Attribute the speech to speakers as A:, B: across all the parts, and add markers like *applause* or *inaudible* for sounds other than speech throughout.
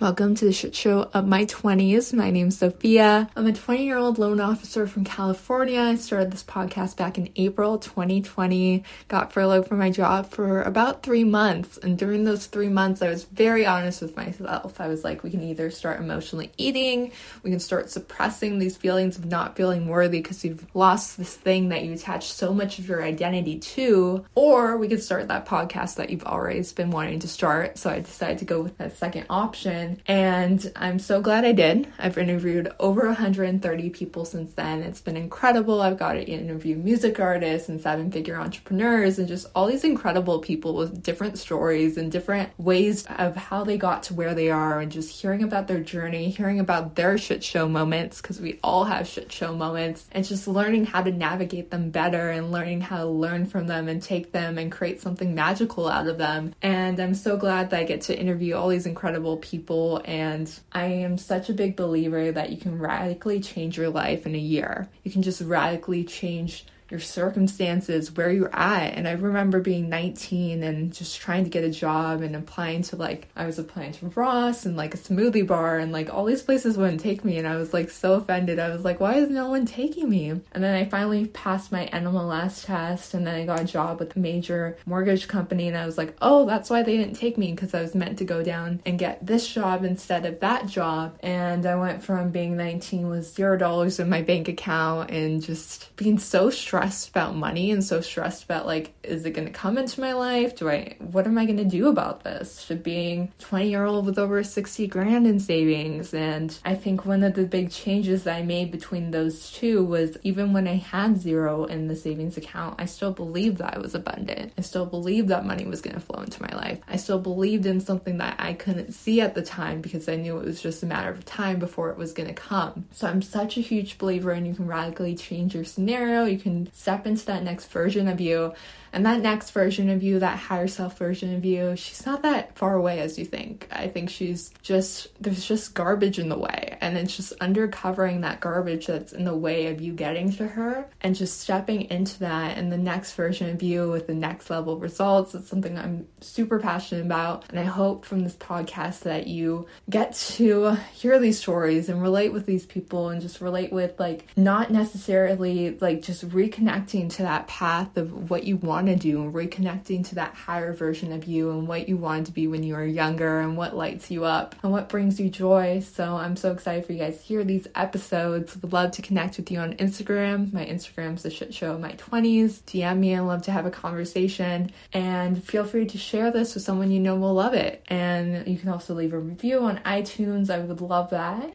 A: Welcome to the shit show of my 20s. My name's Sophia. I'm a 20 year old loan officer from California. I started this podcast back in April 2020. Got furloughed from my job for about three months. And during those three months, I was very honest with myself. I was like, we can either start emotionally eating, we can start suppressing these feelings of not feeling worthy because you've lost this thing that you attach so much of your identity to, or we could start that podcast that you've always been wanting to start. So I decided to go with that second option and I'm so glad I did. I've interviewed over 130 people since then. It's been incredible. I've got to interview music artists and seven figure entrepreneurs and just all these incredible people with different stories and different ways of how they got to where they are and just hearing about their journey, hearing about their shit show moments because we all have shit show moments and just learning how to navigate them better and learning how to learn from them and take them and create something magical out of them. And I'm so glad that I get to interview all these incredible people and I am such a big believer that you can radically change your life in a year. You can just radically change your circumstances, where you're at. And I remember being 19 and just trying to get a job and applying to like, I was applying to Ross and like a smoothie bar and like all these places wouldn't take me. And I was like so offended. I was like, why is no one taking me? And then I finally passed my NMLS test and then I got a job with a major mortgage company. And I was like, oh, that's why they didn't take me because I was meant to go down and get this job instead of that job. And I went from being 19 with zero dollars in my bank account and just being so stressed stressed about money and so stressed about like, is it going to come into my life? Do I, what am I going to do about this? to being 20 year old with over 60 grand in savings. And I think one of the big changes that I made between those two was even when I had zero in the savings account, I still believed that I was abundant. I still believed that money was going to flow into my life. I still believed in something that I couldn't see at the time because I knew it was just a matter of time before it was going to come. So I'm such a huge believer and you can radically change your scenario. You can step into that next version of you and that next version of you, that higher self version of you, she's not that far away as you think. I think she's just, there's just garbage in the way. And it's just undercovering that garbage that's in the way of you getting to her and just stepping into that and the next version of you with the next level results. It's something I'm super passionate about. And I hope from this podcast that you get to hear these stories and relate with these people and just relate with like not necessarily like just reconnecting to that path of what you want want to do and reconnecting to that higher version of you and what you wanted to be when you were younger and what lights you up and what brings you joy. So I'm so excited for you guys to hear these episodes. Would love to connect with you on Instagram. My Instagram's the shit show of my 20s. DM me. I love to have a conversation. And feel free to share this with someone you know will love it. And you can also leave a review on iTunes. I would love that.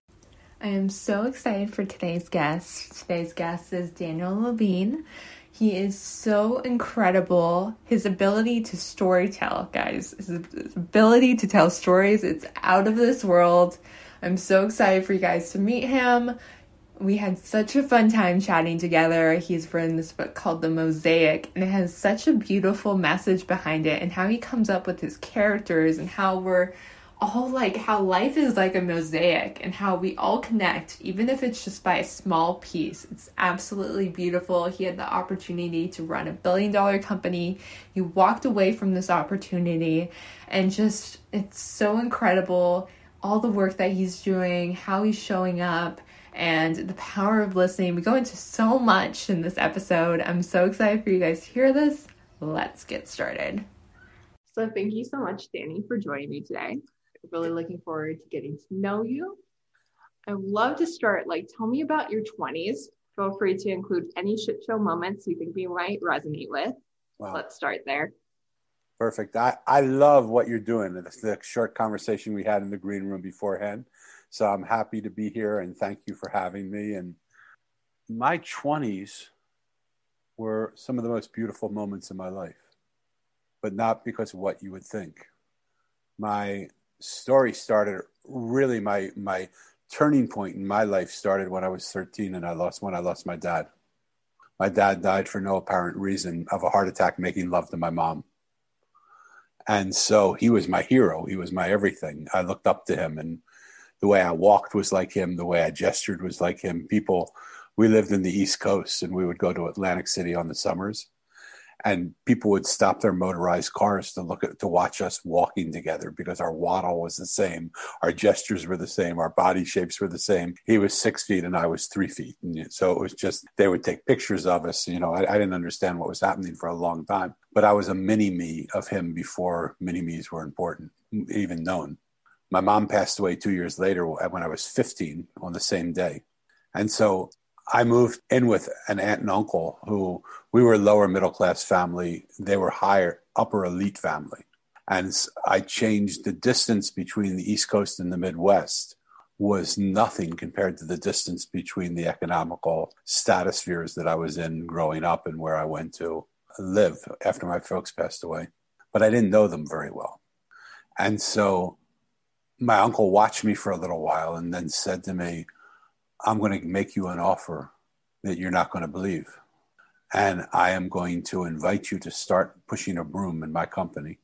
A: I am so excited for today's guest. Today's guest is Daniel Levin. He is so incredible. His ability to storytell, guys, his ability to tell stories, it's out of this world. I'm so excited for you guys to meet him. We had such a fun time chatting together. He's written this book called The Mosaic, and it has such a beautiful message behind it, and how he comes up with his characters, and how we're all like how life is like a mosaic and how we all connect, even if it's just by a small piece. It's absolutely beautiful. He had the opportunity to run a billion dollar company. He walked away from this opportunity and just, it's so incredible. All the work that he's doing, how he's showing up, and the power of listening. We go into so much in this episode. I'm so excited for you guys to hear this. Let's get started. So, thank you so much, Danny, for joining me today really looking forward to getting to know you. I would love to start, like, tell me about your 20s. Feel free to include any shit show moments you think we might resonate with. Wow. Let's start there.
B: Perfect. I, I love what you're doing. It's the short conversation we had in the green room beforehand. So I'm happy to be here and thank you for having me. And my 20s were some of the most beautiful moments in my life, but not because of what you would think. My story started really my my turning point in my life started when I was 13 and I lost when I lost my dad. My dad died for no apparent reason of a heart attack making love to my mom. And so he was my hero. He was my everything. I looked up to him and the way I walked was like him, the way I gestured was like him. People we lived in the East Coast and we would go to Atlantic City on the summers and people would stop their motorized cars to look at to watch us walking together because our waddle was the same our gestures were the same our body shapes were the same. He was six feet and i was three feet. And so it was just they would take pictures of us. You know I, I didn't understand what was happening for a long time but i was a mini me of him before mini me's were important even known. My mom passed away two years later when i was 15 on the same day. And so I moved in with an aunt and uncle who we were lower middle class family. They were higher, upper elite family. And I changed the distance between the East Coast and the Midwest was nothing compared to the distance between the economical stratospheres that I was in growing up and where I went to live after my folks passed away. But I didn't know them very well. And so my uncle watched me for a little while and then said to me, I'm going to make you an offer that you're not going to believe. And I am going to invite you to start pushing a broom in my company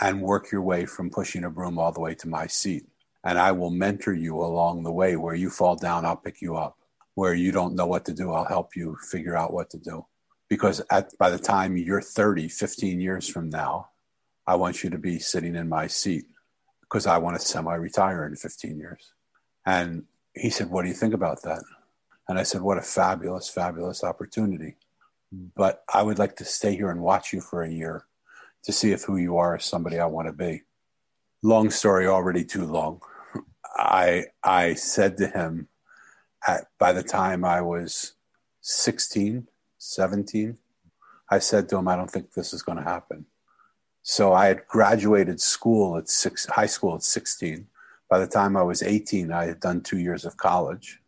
B: and work your way from pushing a broom all the way to my seat. And I will mentor you along the way. Where you fall down, I'll pick you up. Where you don't know what to do, I'll help you figure out what to do. Because at, by the time you're 30, 15 years from now, I want you to be sitting in my seat because I want to semi retire in 15 years. And he said, What do you think about that? And I said, What a fabulous, fabulous opportunity. But I would like to stay here and watch you for a year to see if who you are is somebody I want to be. Long story, already too long. *laughs* I I said to him at, by the time I was 16, 17, I said to him, I don't think this is going to happen. So I had graduated school at six, high school at 16. By the time I was 18, I had done two years of college.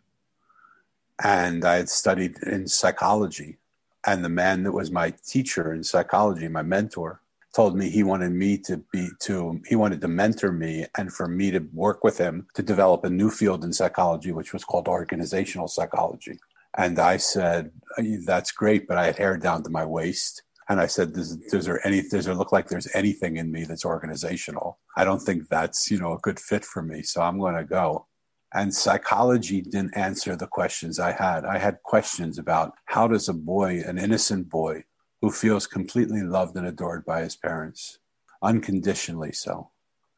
B: And I had studied in psychology. And the man that was my teacher in psychology, my mentor, told me he wanted me to be to he wanted to mentor me and for me to work with him to develop a new field in psychology which was called organizational psychology. And i said that's great but i had hair down to my waist and I said, does, does there any, does there look like there's anything in me that's organizational? I don't think that's, you know, a good fit for me. So I'm going to go. And psychology didn't answer the questions I had. I had questions about how does a boy, an innocent boy, who feels completely loved and adored by his parents, unconditionally so,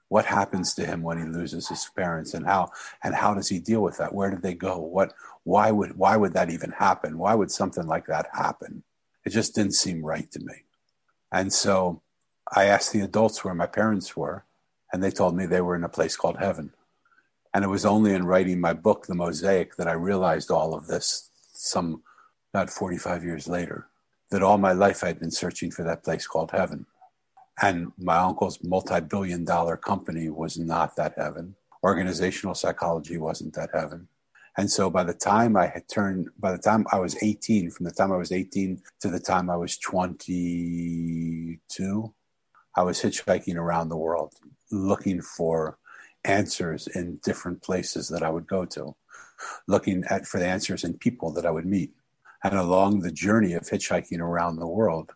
B: what happens to him when he loses his parents and how and how does he deal with that where did they go what why would why would that even happen why would something like that happen it just didn't seem right to me. And so I asked the adults where my parents were, and they told me they were in a place called heaven. And it was only in writing my book, The Mosaic, that I realized all of this some about 45 years later, that all my life I'd been searching for that place called heaven. And my uncle's multi billion dollar company was not that heaven. Organizational psychology wasn't that heaven. And so by the time I had turned, by the time I was 18, from the time I was 18 to the time I was 22, I was hitchhiking around the world looking for answers in different places that I would go to, looking at for the answers in people that I would meet. And along the journey of hitchhiking around the world,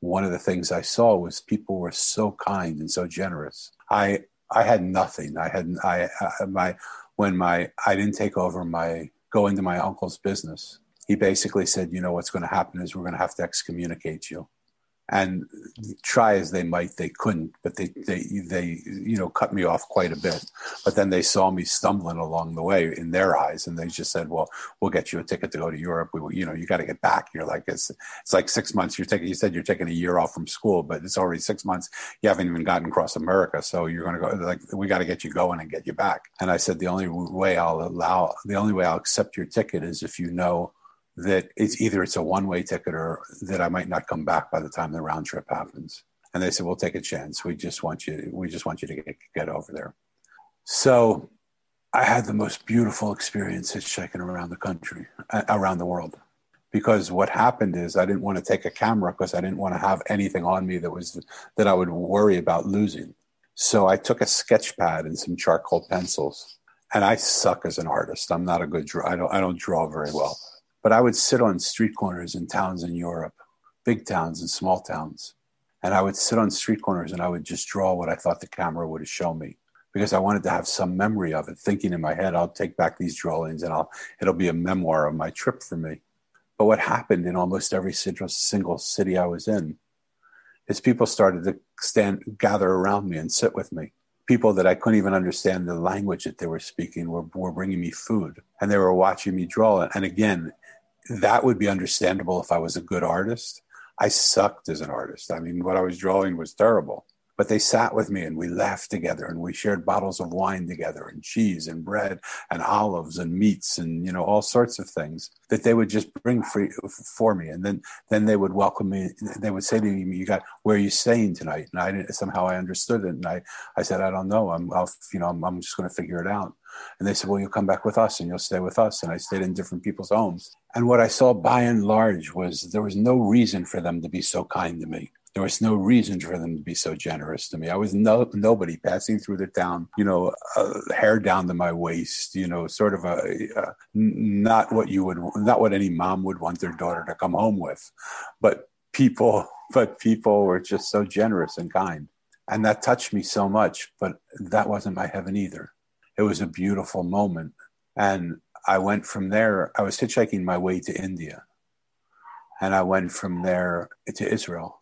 B: one of the things I saw was people were so kind and so generous. I I had nothing. I had I, I my when my I didn't take over my go into my uncle's business. He basically said, you know, what's going to happen is we're going to have to excommunicate you and try as they might, they couldn't. But they they they you know cut me off quite a bit. But then they saw me stumbling along the way in their eyes, and they just said, "Well, we'll get you a ticket to go to Europe. We, you know, you got to get back." You're like, it's it's like six months. You're taking. You said you're taking a year off from school, but it's already six months. You haven't even gotten across America, so you're going to go. Like, we got to get you going and get you back. And I said, the only way I'll allow, the only way I'll accept your ticket is if you know that it's either it's a one way ticket or that I might not come back by the time the round trip happens. And they said, "We'll take a chance. We just want you. We just want you to get, get over there." So I had the most beautiful experience hitchhiking around the country, around the world, because what happened is I didn't want to take a camera because I didn't want to have anything on me that was that I would worry about losing. So I took a sketch pad and some charcoal pencils. And I suck as an artist. I'm not a good draw. I don't. I don't draw very well but I would sit on street corners in towns in Europe, big towns and small towns. And I would sit on street corners and I would just draw what I thought the camera would show me because I wanted to have some memory of it, thinking in my head, I'll take back these drawings and I'll, it'll be a memoir of my trip for me. But what happened in almost every single city I was in is people started to stand, gather around me and sit with me. People that I couldn't even understand the language that they were speaking were, were bringing me food and they were watching me draw. And again, that would be understandable if I was a good artist. I sucked as an artist. I mean, what I was drawing was terrible. But they sat with me and we laughed together and we shared bottles of wine together and cheese and bread and olives and meats and, you know, all sorts of things that they would just bring free for me. And then, then they would welcome me. They would say to me, you got, where are you staying tonight? And I didn't, somehow I understood it. And I, I said, I don't know. I'm, I'll, you know, I'm, I'm just going to figure it out. And they said, Well, you'll come back with us and you'll stay with us. And I stayed in different people's homes. And what I saw by and large was there was no reason for them to be so kind to me. There was no reason for them to be so generous to me. I was no nobody passing through the town, you know, uh, hair down to my waist, you know, sort of a uh, not what you would, not what any mom would want their daughter to come home with, but people, *laughs* but people were just so generous and kind, and that touched me so much. But that wasn't my heaven either it was a beautiful moment. And I went from there, I was hitchhiking my way to India. And I went from there to Israel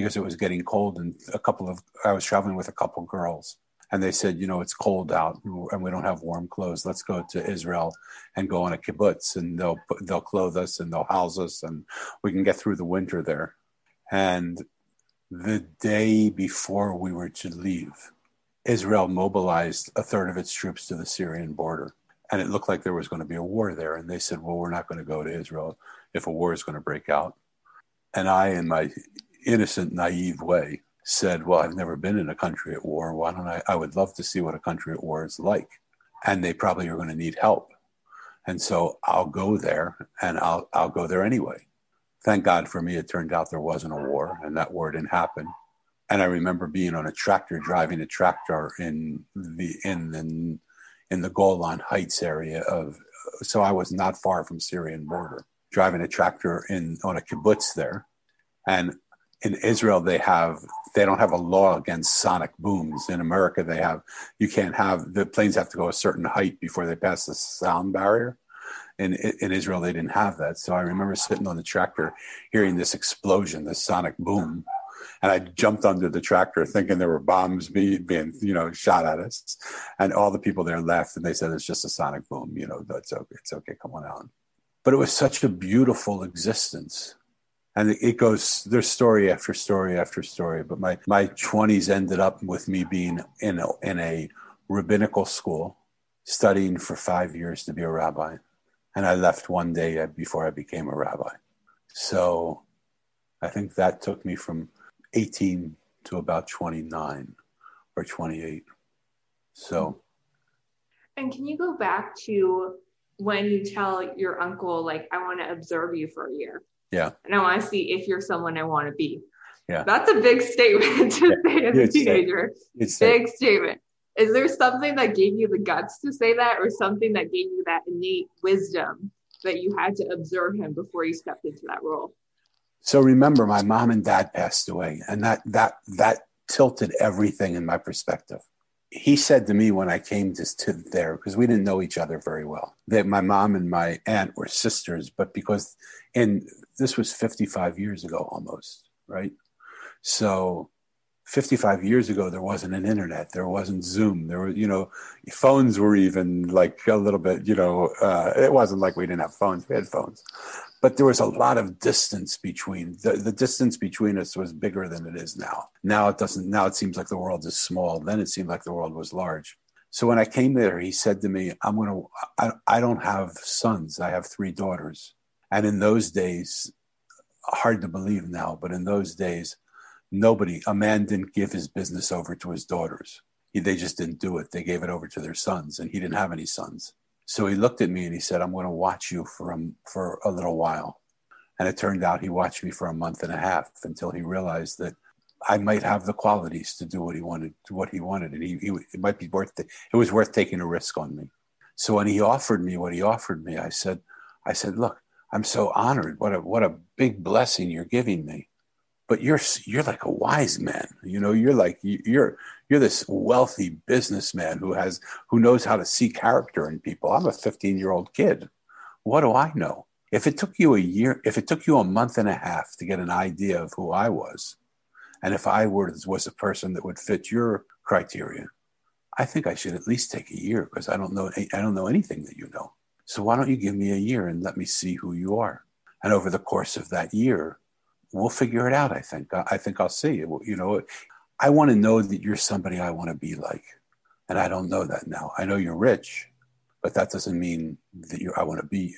B: because it was getting cold. And a couple of, I was traveling with a couple girls. And they said, you know, it's cold out and we don't have warm clothes. Let's go to Israel and go on a kibbutz and they'll, they'll clothe us and they'll house us and we can get through the winter there. And the day before we were to leave, Israel mobilized a third of its troops to the Syrian border. And it looked like there was going to be a war there. And they said, well, we're not going to go to Israel if a war is going to break out. And I, in my innocent, naive way, said, well, I've never been in a country at war. Why don't I? I would love to see what a country at war is like. And they probably are going to need help. And so I'll go there and I'll, I'll go there anyway. Thank God for me, it turned out there wasn't a war and that war didn't happen and I remember being on a tractor, driving a tractor in the in the in the Golan Heights area of. So I was not far from Syrian border, driving a tractor in on a kibbutz there, and in Israel they have they don't have a law against sonic booms. In America they have you can't have the planes have to go a certain height before they pass the sound barrier. In, in Israel, they didn't have that. So I remember sitting on the tractor, hearing this explosion, this sonic boom, and I jumped under the tractor thinking there were bombs being, being, you know, shot at us. And all the people there left and they said, it's just a sonic boom, you know, that's okay. It's okay. Come on out. But it was such a beautiful existence. And it goes, there's story after story after story. But my, my 20s ended up with me being in a, in a rabbinical school, studying for five years to be a rabbi. And I left one day before I became a rabbi. So I think that took me from 18 to about 29 or 28. So.
A: And can you go back to when you tell your uncle, like, I want to observe you for a year?
B: Yeah.
A: And I want to see if you're someone I want to be.
B: Yeah.
A: That's a big statement to yeah. say as a teenager. Big statement. Is there something that gave you the guts to say that, or something that gave you that innate wisdom that you had to observe him before you stepped into that role?
B: So remember, my mom and dad passed away, and that that that tilted everything in my perspective. He said to me when I came to, to there, because we didn't know each other very well, that my mom and my aunt were sisters, but because and this was 55 years ago almost, right? So 55 years ago there wasn't an internet there wasn't zoom there were you know phones were even like a little bit you know uh, it wasn't like we didn't have phones we had phones. But there was a lot of distance between the, the distance between us was bigger than it is now. Now it doesn't now it seems like the world is small then it seemed like the world was large. So when i came there he said to me i'm going to I, I don't have sons i have three daughters and in those days hard to believe now but in those days nobody a man didn't give his business over to his daughters he, they just didn't do it they gave it over to their sons and he didn't have any sons so he looked at me and he said, I'm going to watch you for a, for a little while. And it turned out he watched me for a month and a half until he realized that I might have the qualities to do what he wanted, what he wanted. And he, he it might be worth it. It was worth taking a risk on me. So when he offered me what he offered me, I said, I said, look, I'm so honored. What a, what a big blessing you're giving me but you're you're like a wise man you know you're like you're you're this wealthy businessman who has who knows how to see character in people i'm a 15 year old kid what do i know if it took you a year if it took you a month and a half to get an idea of who i was And if I were, was a person that would fit your criteria, I think I should at least take a year because I don't know I don't know anything that you know. So why don't you give me a year and let me see who you are? And over the course of that year, we'll figure it out. I think. I think I'll see. You know, I want to know that you're somebody I want to be like, and I don't know that now. I know you're rich, but that doesn't mean that you I want to be.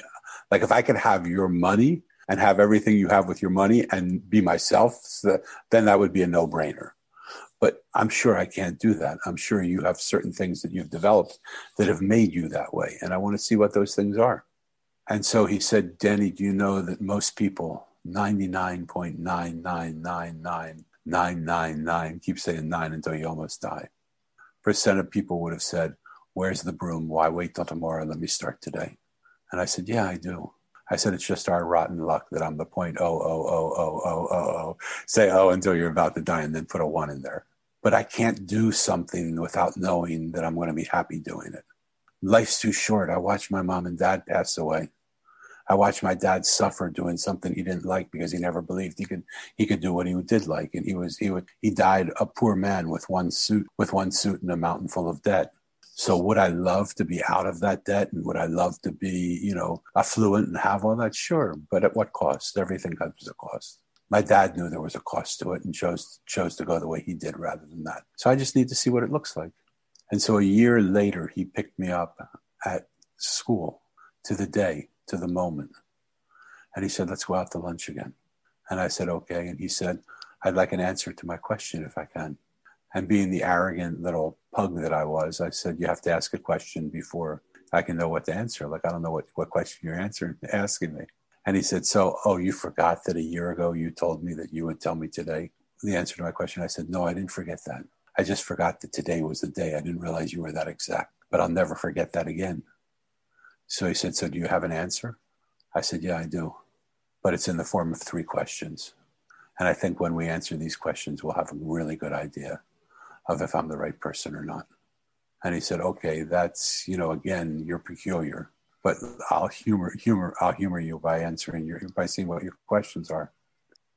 B: Like if I could have your money and have everything you have with your money and be myself, then that would be a no brainer. But I'm sure I can't do that. I'm sure you have certain things that you've developed that have made you that way. And I want to see what those things are. And so he said, Danny, do you know that most people, 99.9999999, keep saying nine until you almost die, percent of people would have said, Where's the broom? Why wait till tomorrow? Let me start today. And I said, Yeah, I do. I said, it's just our rotten luck that I'm the point oh oh oh oh oh oh oh. Say oh until you're about to die and then put a one in there. But I can't do something without knowing that I'm going to be happy doing it. Life's too short. I watched my mom and dad pass away. I watched my dad suffer doing something he didn't like because he never believed he could he could do what he did like, and he was he would he died a poor man with one suit with one suit and a mountain full of debt. So would I love to be out of that debt and would I love to be, you know, affluent and have all that? Sure. But at what cost? Everything comes at a cost. My dad knew there was a cost to it and chose chose to go the way he did rather than that. So I just need to see what it looks like. And so a year later he picked me up at school to the day, to the moment. And he said, Let's go out to lunch again. And I said, Okay. And he said, I'd like an answer to my question if I can. And being the arrogant little pug that I was, I said, You have to ask a question before I can know what to answer. Like, I don't know what, what question you're answering, asking me. And he said, So, oh, you forgot that a year ago you told me that you would tell me today the answer to my question? I said, No, I didn't forget that. I just forgot that today was the day. I didn't realize you were that exact, but I'll never forget that again. So he said, So, do you have an answer? I said, Yeah, I do. But it's in the form of three questions. And I think when we answer these questions, we'll have a really good idea of if I'm the right person or not. And he said, okay, that's, you know, again, you're peculiar, but I'll humor, humor, I'll humor you by answering your, by seeing what your questions are.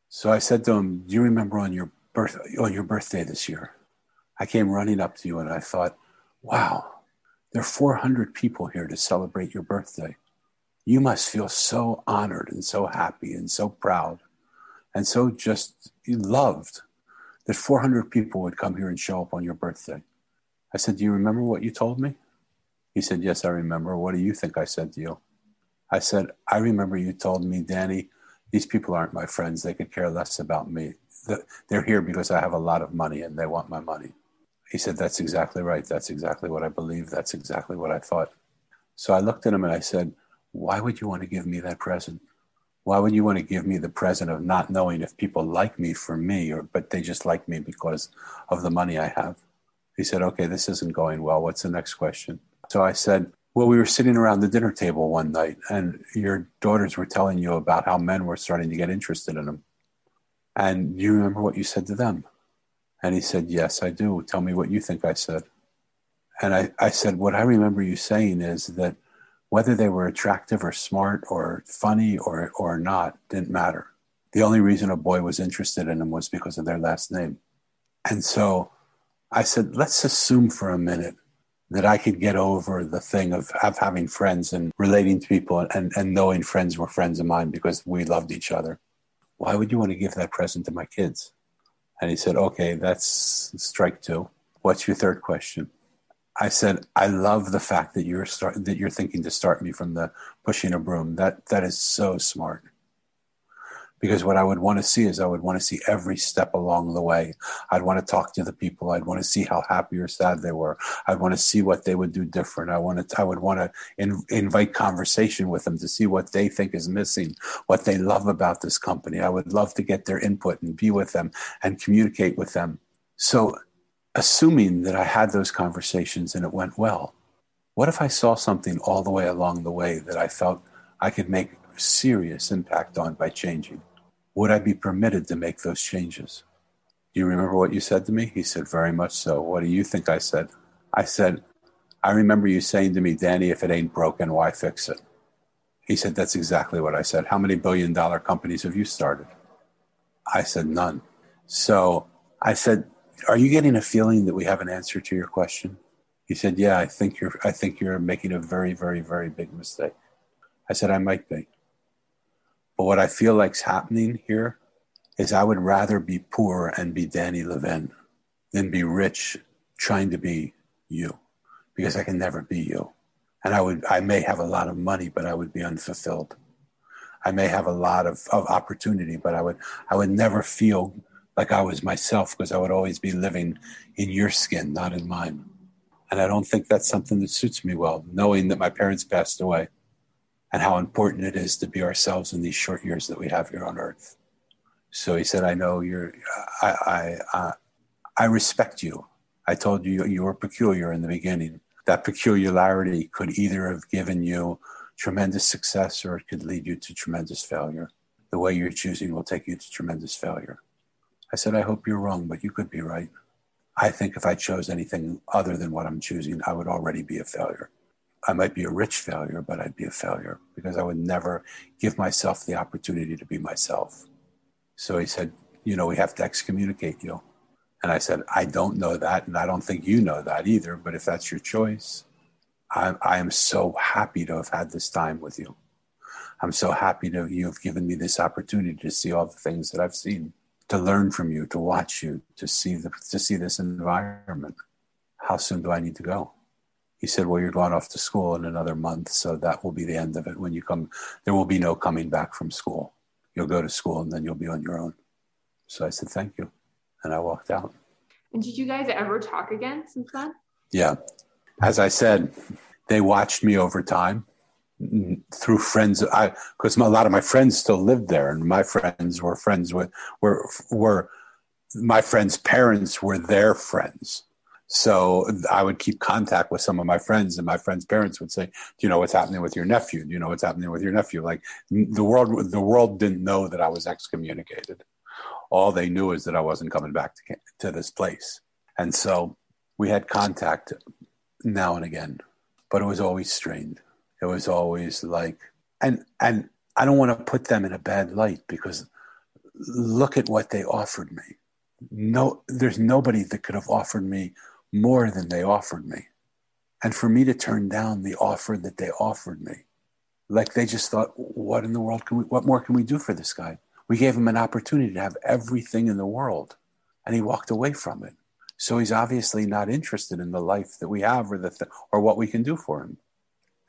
B: So I said to him, do you remember on your birth, on your birthday this year? I came running up to you and I thought, wow, there are 400 people here to celebrate your birthday. You must feel so honored and so happy and so proud and so just loved that 400 people would come here and show up on your birthday. I said, Do you remember what you told me? He said, Yes, I remember. What do you think I said to you? I said, I remember you told me, Danny, these people aren't my friends. They could care less about me. They're here because I have a lot of money and they want my money. He said, That's exactly right. That's exactly what I believe. That's exactly what I thought. So I looked at him and I said, Why would you want to give me that present? why would you want to give me the present of not knowing if people like me for me or but they just like me because of the money I have? He said, Okay, this isn't going well. What's the next question? So I said, Well, we were sitting around the dinner table one night and your daughters were telling you about how men were starting to get interested in them. And do you remember what you said to them? And he said, Yes, I do. Tell me what you think I said. And I, I said, What I remember you saying is that whether they were attractive or smart or funny or, or not didn't matter. The only reason a boy was interested in them was because of their last name. And so I said, let's assume for a minute that I could get over the thing of, of having friends and relating to people and, and knowing friends were friends of mine because we loved each other. Why would you want to give that present to my kids? And he said, okay, that's strike two. What's your third question? I said, I love the fact that you're start, that you're thinking to start me from the pushing a broom. That that is so smart. Because what I would want to see is I would want to see every step along the way. I'd want to talk to the people. I'd want to see how happy or sad they were. I'd want to see what they would do different. I want to, I would want to in, invite conversation with them to see what they think is missing, what they love about this company. I would love to get their input and be with them and communicate with them. So assuming that I had those conversations and it went well, what if I saw something all the way along the way that I felt I could make serious impact on by changing? Would I be permitted to make those changes? Do you remember what you said to me? He said, Very much so. What do you think I said? I said, I remember you saying to me, Danny, if it ain't broken, why fix it? He said, That's exactly what I said. How many billion dollar companies have you started? I said, None. So I said, Are you getting a feeling that we have an answer to your question? He said, Yeah, I think you're I think you're making a very, very, very big mistake. I said, I might be. But what I feel like's happening here is I would rather be poor and be Danny Levin than be rich trying to be you because I can never be you. And I would I may have a lot of money, but I would be unfulfilled. I may have a lot of, of opportunity, but I would I would never feel like I was myself because I would always be living in your skin, not in mine. And I don't think that's something that suits me well, knowing that my parents passed away and how important it is to be ourselves in these short years that we have here on earth. So he said, I know you're, I, I, I, I respect you. I told you you were peculiar in the beginning. That peculiarity could either have given you tremendous success or it could lead you to tremendous failure. The way you're choosing will take you to tremendous failure. I said, I hope you're wrong, but you could be right. I think if I chose anything other than what I'm choosing, I would already be a failure. I might be a rich failure, but I'd be a failure because I would never give myself the opportunity to be myself. So he said, You know, we have to excommunicate you. And I said, I don't know that. And I don't think you know that either. But if that's your choice, I, I am so happy to have had this time with you. I'm so happy to you have given me this opportunity to see all the things that I've seen, to learn from you, to watch you, to see the, to see this environment. How soon do I need to go? He said, Well, you're going off to school in another month, so that will be the end of it. When you come, there will be no coming back from school you'll go to school and then you'll be on your own. So I said, thank you. And I walked out.
A: And did you guys ever talk again since then?
B: Yeah. As I said, they watched me over time through friends. I, cause a lot of my friends still lived there and my friends were friends with, were, were, my friends' parents were their friends. So I would keep contact with some of my friends, and my friends' parents would say, "Do you know what's happening with your nephew? Do you know what's happening with your nephew?" Like the world, the world didn't know that I was excommunicated. All they knew is that I wasn't coming back to to this place, and so we had contact now and again, but it was always strained. It was always like, and and I don't want to put them in a bad light because look at what they offered me. No, there's nobody that could have offered me more than they offered me. And for me to turn down the offer that they offered me, like they just thought, what in the world can we, what more can we do for this guy? We gave him an opportunity to have everything in the world and he walked away from it. So he's obviously not interested in the life that we have or the th- or what we can do for him.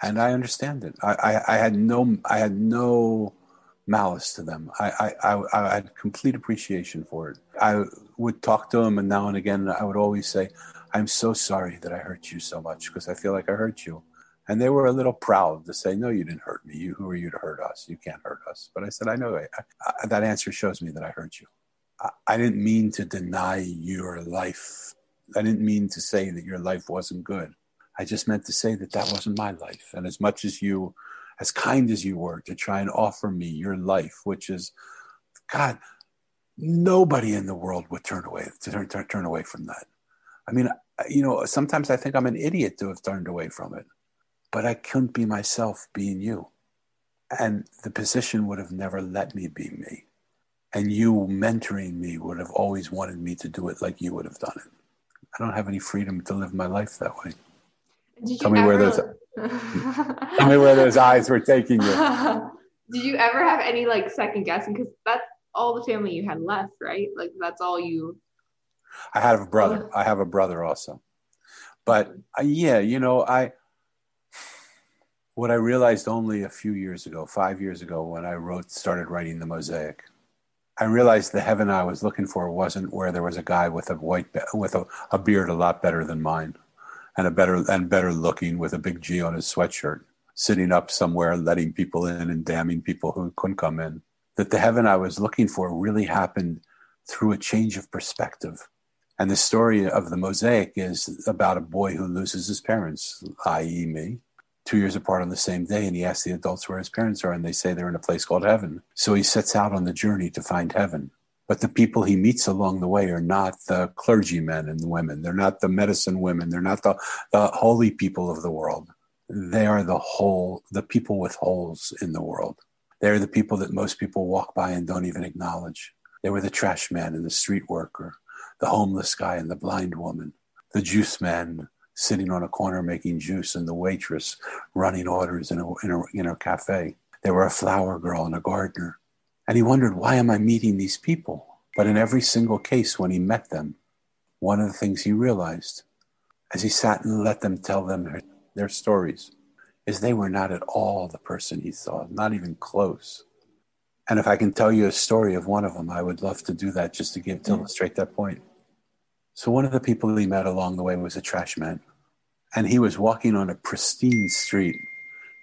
B: And I understand it. I, I, I, had no I had no malice to them. I, I, I, had complete appreciation for it. I would talk to them, and now and again, I would always say, I'm so sorry that I hurt you so much because I feel like I hurt you. And they were a little proud to say, No, you didn't hurt me. You, who are you to hurt us? You can't hurt us. But I said, I know I, I, that answer shows me that I hurt you. I, I didn't mean to deny your life. I didn't mean to say that your life wasn't good. I just meant to say that that wasn't my life. And as much as you, as kind as you were to try and offer me your life, which is, God, nobody in the world would turn away to turn, turn, turn away from that. I mean, you know, sometimes I think I'm an idiot to have turned away from it, but I couldn't be myself being you. And the position would have never let me be me. And you mentoring me would have always wanted me to do it like you would have done it. I don't have any freedom to live my life that way. Tell me ever... where those tell me where those eyes were taking you. *laughs*
A: Did you ever have any like second guessing? Because that's all the family you had left, right? Like that's all you
B: I have a brother. I have a brother also. But uh, yeah, you know, I what I realized only a few years ago, five years ago, when I wrote, started writing the mosaic, I realized the heaven I was looking for wasn't where there was a guy with a white with a, a beard a lot better than mine, and a better and better looking with a big G on his sweatshirt, sitting up somewhere, letting people in and damning people who couldn't come in. That the heaven I was looking for really happened through a change of perspective and the story of the mosaic is about a boy who loses his parents, i.e., me, two years apart on the same day. And he asks the adults where his parents are, and they say they're in a place called heaven. So he sets out on the journey to find heaven. But the people he meets along the way are not the clergymen and the women. They're not the medicine women. They're not the, the holy people of the world. They are the whole, the people with holes in the world. They're the people that most people walk by and don't even acknowledge. They were the trash man and the street worker the homeless guy and the blind woman, the juice man sitting on a corner making juice, and the waitress running orders in a, in a, in a cafe. There were a flower girl and a gardener. And he wondered, why am I meeting these people? But in every single case, when he met them, one of the things he realized as he sat and let them tell them their stories is they were not at all the person he thought, not even close. And if I can tell you a story of one of them, I would love to do that just to give to mm. illustrate that point. So one of the people he met along the way was a trash man, and he was walking on a pristine street.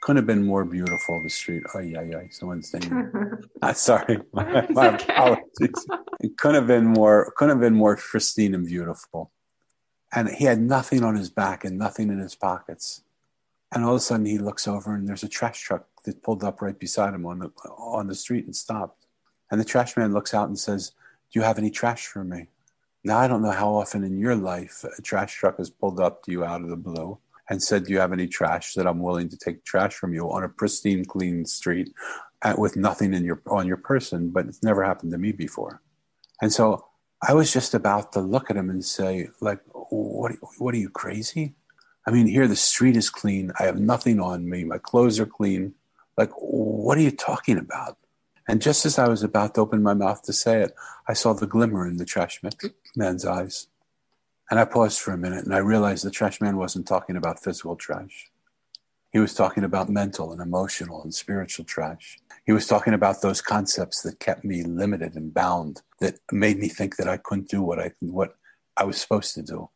B: Couldn't have been more beautiful. The street. Oh yeah, yeah. Someone's saying. *laughs* sorry, *laughs* my, *laughs* my okay. apologies. It couldn't have been more. Couldn't have been more pristine and beautiful. And he had nothing on his back and nothing in his pockets. And all of a sudden, he looks over and there's a trash truck that pulled up right beside him on the on the street and stopped. And the trash man looks out and says, "Do you have any trash for me?" Now I don't know how often in your life a trash truck has pulled up to you out of the blue and said, "Do you have any trash that I'm willing to take trash from you on a pristine, clean street at, with nothing in your on your person?" But it's never happened to me before. And so I was just about to look at him and say, "Like, what? What are you crazy?" I mean, here the street is clean. I have nothing on me. My clothes are clean. Like, what are you talking about? And just as I was about to open my mouth to say it, I saw the glimmer in the trash man's eyes. And I paused for a minute and I realized the trash man wasn't talking about physical trash. He was talking about mental and emotional and spiritual trash. He was talking about those concepts that kept me limited and bound, that made me think that I couldn't do what I, what I was supposed to do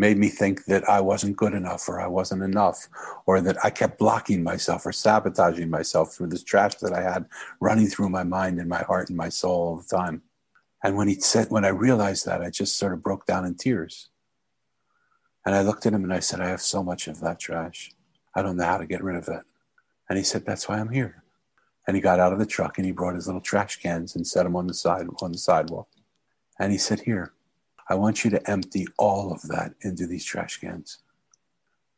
B: made me think that I wasn't good enough or I wasn't enough or that I kept blocking myself or sabotaging myself through this trash that I had running through my mind and my heart and my soul all the time. And when he said, when I realized that, I just sort of broke down in tears. And I looked at him and I said, I have so much of that trash. I don't know how to get rid of it. And he said, That's why I'm here. And he got out of the truck and he brought his little trash cans and set them on the side on the sidewalk. And he said, Here, I want you to empty all of that into these trash cans.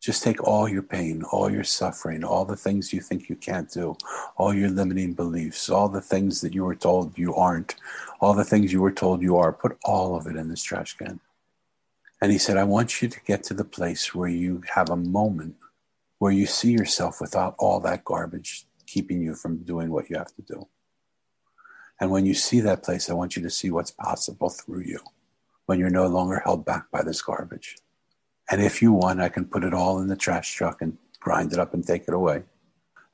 B: Just take all your pain, all your suffering, all the things you think you can't do, all your limiting beliefs, all the things that you were told you aren't, all the things you were told you are. Put all of it in this trash can. And he said, I want you to get to the place where you have a moment where you see yourself without all that garbage keeping you from doing what you have to do. And when you see that place, I want you to see what's possible through you when you're no longer held back by this garbage. And if you want, I can put it all in the trash truck and grind it up and take it away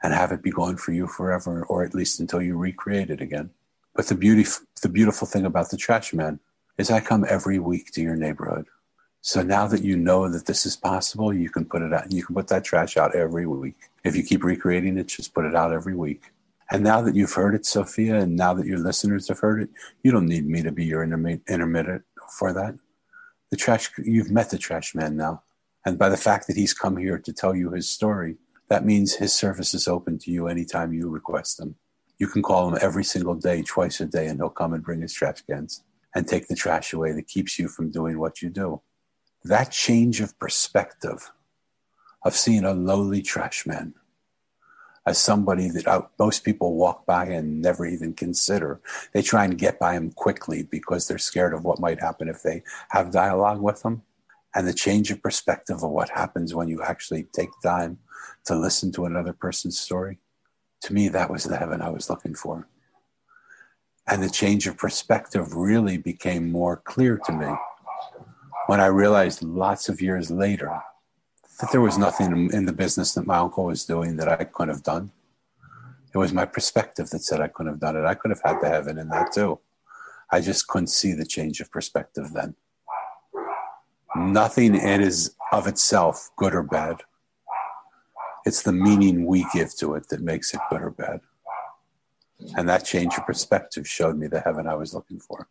B: and have it be gone for you forever, or at least until you recreate it again. But the beauty, the beautiful thing about the trash man is I come every week to your neighborhood. So now that you know that this is possible, you can put it out. You can put that trash out every week. If you keep recreating it, just put it out every week. And now that you've heard it, Sophia, and now that your listeners have heard it, you don't need me to be your intermittent for that. The trash, you've met the trash man now. And by the fact that he's come here to tell you his story, that means his service is open to you anytime you request them. You can call him every single day, twice a day, and he'll come and bring his trash cans and take the trash away that keeps you from doing what you do. That change of perspective of seeing a lowly trash man as somebody that most people walk by and never even consider. They try and get by him quickly because they're scared of what might happen if they have dialogue with them. And the change of perspective of what happens when you actually take time to listen to another person's story. To me, that was the heaven I was looking for. And the change of perspective really became more clear to me when I realized lots of years later that there was nothing in the business that my uncle was doing that I couldn't have done. It was my perspective that said I couldn't have done it. I could have had the heaven in that too. I just couldn't see the change of perspective then. Nothing is of itself good or bad. It's the meaning we give to it that makes it good or bad. And that change of perspective showed me the heaven I was looking for.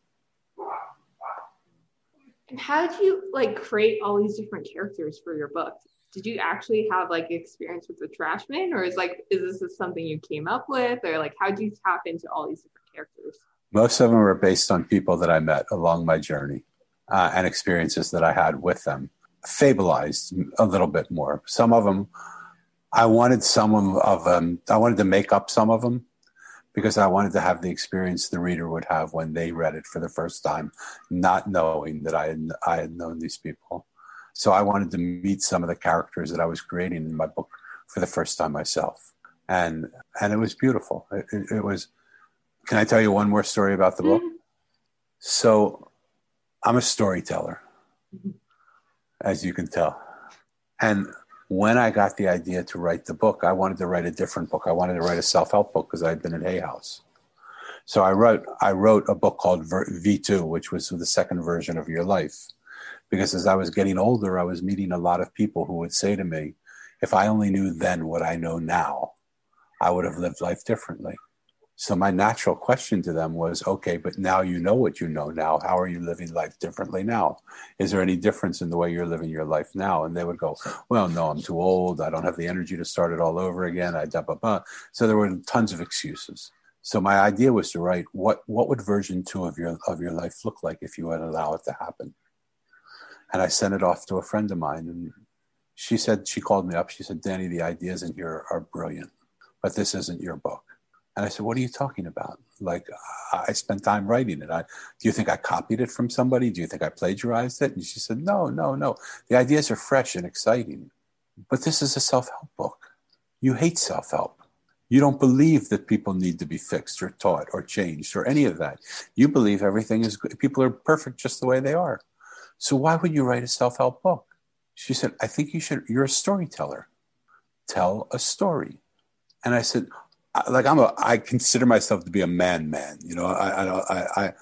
C: And how did you like create all these different characters for your book? Did you actually have like experience with the trashman or is like is this something you came up with? Or like how do you tap into all these different characters?
B: Most of them are based on people that i met along my journey uh, and experiences that i had with them. Fableized a little bit more. Some of them i wanted some of them i wanted to make up some of them because I wanted to have the experience the reader would have when they read it for the first time, not knowing that I had, I had known these people. So I wanted to meet some of the characters that I was creating in my book for the first time myself. And, and it was beautiful. It, it, it was, can I tell you one more story about the book? Mm-hmm. So I'm a storyteller, mm-hmm. as you can tell. And when I got the idea to write the book, I wanted to write a different book. I wanted to write a self-help book because I'd been at Hay House. So I wrote I wrote a book called V2, which was the second version of your life. Because as I was getting older, I was meeting a lot of people who would say to me, if I only knew then what I know now, I would have lived life differently. So my natural question to them was, okay, but now you know what you know now. How are you living life differently now? Is there any difference in the way you're living your life now? And they would go, well, no, I'm too old. I don't have the energy to start it all over again. I da ba ba. So there were tons of excuses. So my idea was to write what what would version two of your of your life look like if you would allow it to happen. And I sent it off to a friend of mine, and she said she called me up. She said, Danny, the ideas in here are brilliant, but this isn't your book. And I said, What are you talking about? Like, I spent time writing it. I, do you think I copied it from somebody? Do you think I plagiarized it? And she said, No, no, no. The ideas are fresh and exciting. But this is a self help book. You hate self help. You don't believe that people need to be fixed or taught or changed or any of that. You believe everything is good. People are perfect just the way they are. So why would you write a self help book? She said, I think you should, you're a storyteller. Tell a story. And I said, like I'm a I consider myself to be a man man you know I I I,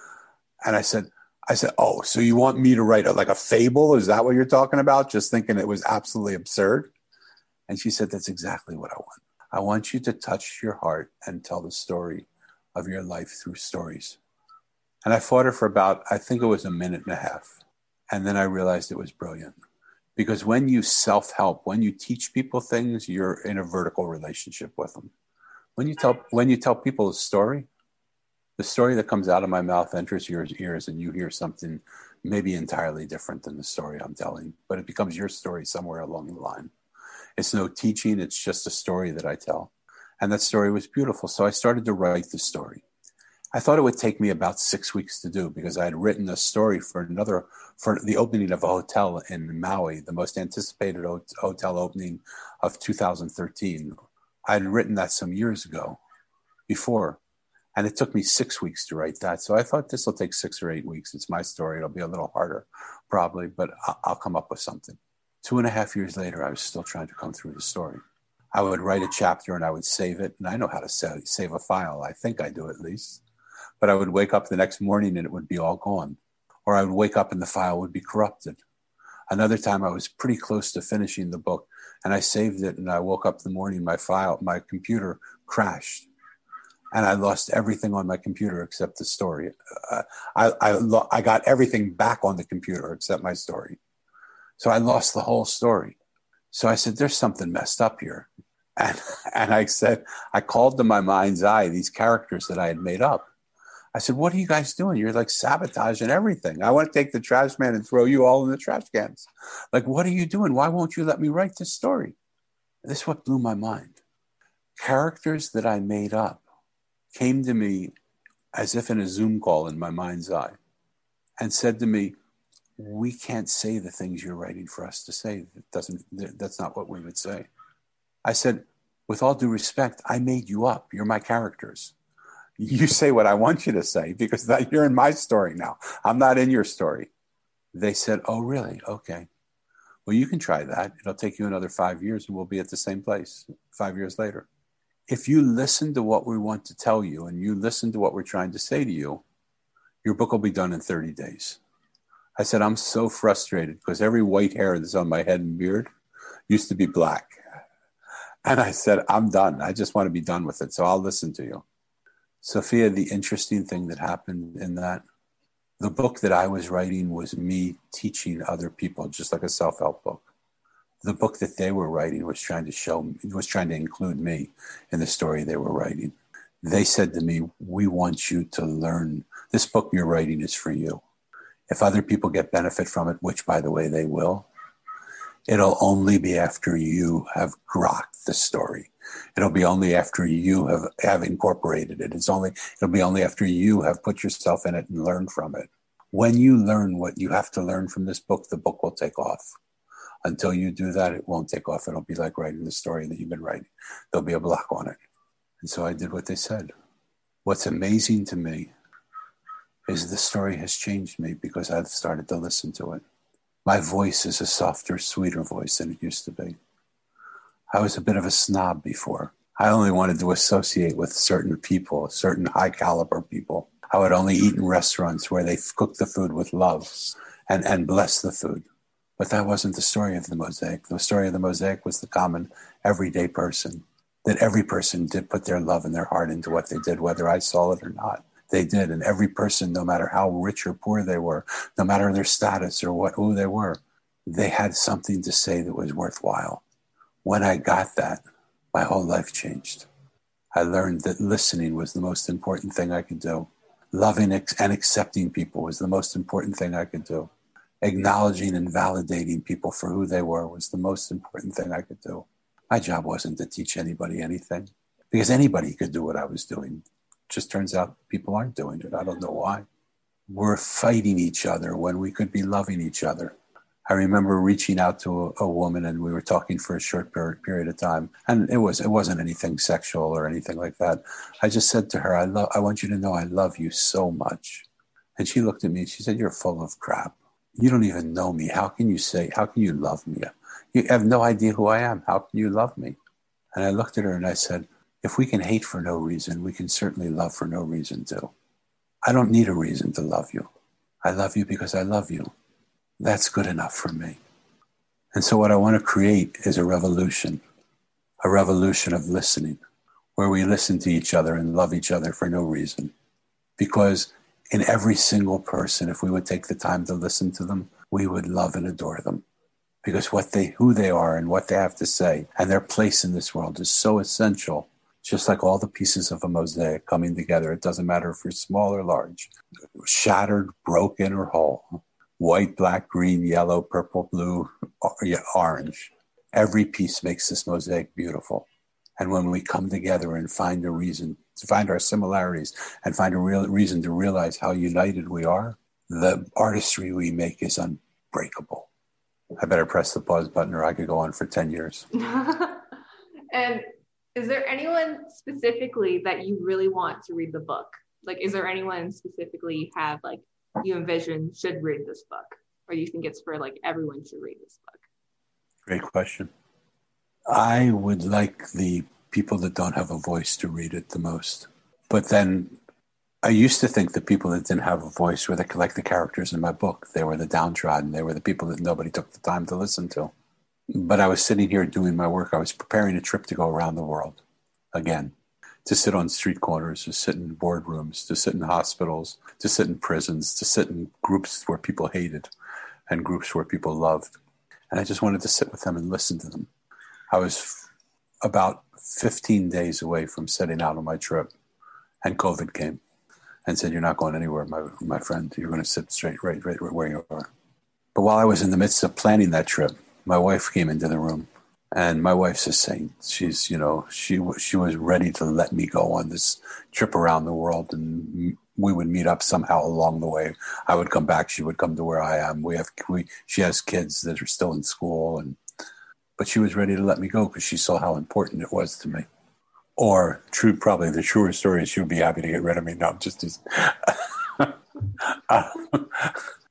B: and I said I said oh so you want me to write a, like a fable is that what you're talking about just thinking it was absolutely absurd and she said that's exactly what I want I want you to touch your heart and tell the story of your life through stories and I fought her for about I think it was a minute and a half and then I realized it was brilliant because when you self help when you teach people things you're in a vertical relationship with them when you tell when you tell people a story, the story that comes out of my mouth enters your ears, and you hear something maybe entirely different than the story I'm telling, but it becomes your story somewhere along the line. It's no teaching; it's just a story that I tell, and that story was beautiful. So I started to write the story. I thought it would take me about six weeks to do because I had written a story for another for the opening of a hotel in Maui, the most anticipated hotel opening of 2013 I had written that some years ago before, and it took me six weeks to write that. So I thought this will take six or eight weeks. It's my story. It'll be a little harder, probably, but I'll come up with something. Two and a half years later, I was still trying to come through the story. I would write a chapter and I would save it. And I know how to save a file. I think I do at least. But I would wake up the next morning and it would be all gone. Or I would wake up and the file would be corrupted. Another time I was pretty close to finishing the book and I saved it. And I woke up the morning, my file, my computer crashed, and I lost everything on my computer except the story. Uh, I I, lo- I got everything back on the computer except my story, so I lost the whole story. So I said, "There's something messed up here," and *laughs* and I said, I called to my mind's eye these characters that I had made up. I said, What are you guys doing? You're like sabotaging everything. I want to take the trash man and throw you all in the trash cans. Like, what are you doing? Why won't you let me write this story? This is what blew my mind. Characters that I made up came to me as if in a Zoom call in my mind's eye and said to me, We can't say the things you're writing for us to say. That doesn't, that's not what we would say. I said, With all due respect, I made you up. You're my characters you say what I want you to say because that you're in my story now. I'm not in your story. They said, Oh, really? Okay. Well, you can try that. It'll take you another five years and we'll be at the same place five years later. If you listen to what we want to tell you and you listen to what we're trying to say to you, your book will be done in 30 days. I said, I'm so frustrated because every white hair that's on my head and beard used to be black. And I said, I'm done. I just want to be done with it. So I'll listen to you. Sophia, the interesting thing that happened in that, the book that I was writing was me teaching other people, just like a self help book. The book that they were writing was trying to show, was trying to include me in the story they were writing. They said to me, We want you to learn. This book you're writing is for you. If other people get benefit from it, which by the way they will, It'll only be after you have grokked the story. It'll be only after you have, have incorporated it. It's only it'll be only after you have put yourself in it and learned from it. When you learn what you have to learn from this book, the book will take off. Until you do that, it won't take off. It'll be like writing the story that you've been writing. There'll be a block on it. And so I did what they said. What's amazing to me is the story has changed me because I've started to listen to it. My voice is a softer, sweeter voice than it used to be. I was a bit of a snob before. I only wanted to associate with certain people, certain high caliber people. I would only eat in restaurants where they cook the food with love and, and bless the food. But that wasn't the story of the mosaic. The story of the mosaic was the common, everyday person. That every person did put their love and their heart into what they did, whether I saw it or not. They did. And every person, no matter how rich or poor they were, no matter their status or what who they were, they had something to say that was worthwhile. When I got that, my whole life changed. I learned that listening was the most important thing I could do. Loving and accepting people was the most important thing I could do acknowledging and validating people for who they were was the most important thing I could do. My job wasn't to teach anybody anything because anybody could do what I was doing. It Just turns out people aren't doing it. I don't know why. We're fighting each other when we could be loving each other. I remember reaching out to a, a woman and we were talking for a short per- period of time, and it was it wasn't anything sexual or anything like that. I just said to her, "I love. I want you to know I love you so much." And she looked at me and she said, "You're full of crap." You don't even know me. How can you say, how can you love me? You have no idea who I am. How can you love me? And I looked at her and I said, if we can hate for no reason, we can certainly love for no reason too. I don't need a reason to love you. I love you because I love you. That's good enough for me. And so, what I want to create is a revolution, a revolution of listening, where we listen to each other and love each other for no reason. Because in every single person, if we would take the time to listen to them, we would love and adore them. Because what they, who they are and what they have to say and their place in this world is so essential. Just like all the pieces of a mosaic coming together, it doesn't matter if you're small or large, shattered, broken, or whole, white, black, green, yellow, purple, blue, orange. Every piece makes this mosaic beautiful. And when we come together and find a reason to find our similarities and find a real reason to realize how united we are, the artistry we make is unbreakable. I better press the pause button or I could go on for 10 years. *laughs*
C: and is there anyone specifically that you really want to read the book? Like, is there anyone specifically you have, like, you envision should read this book? Or you think it's for, like, everyone should read this book?
B: Great question. I would like the people that don't have a voice to read it the most. But then I used to think the people that didn't have a voice were the, like the characters in my book. They were the downtrodden. They were the people that nobody took the time to listen to. But I was sitting here doing my work. I was preparing a trip to go around the world again, to sit on street corners, to sit in boardrooms, to sit in hospitals, to sit in prisons, to sit in groups where people hated and groups where people loved. And I just wanted to sit with them and listen to them. I was about 15 days away from setting out on my trip, and COVID came and said, You're not going anywhere, my, my friend. You're going to sit straight right, right, right where you are. But while I was in the midst of planning that trip, my wife came into the room. And my wife's a saint. She's, you know, she she was ready to let me go on this trip around the world, and we would meet up somehow along the way. I would come back. She would come to where I am. We have we. She has kids that are still in school, and but she was ready to let me go because she saw how important it was to me. Or true, probably the truer story is she would be happy to get rid of me. No, just as. uh, *laughs*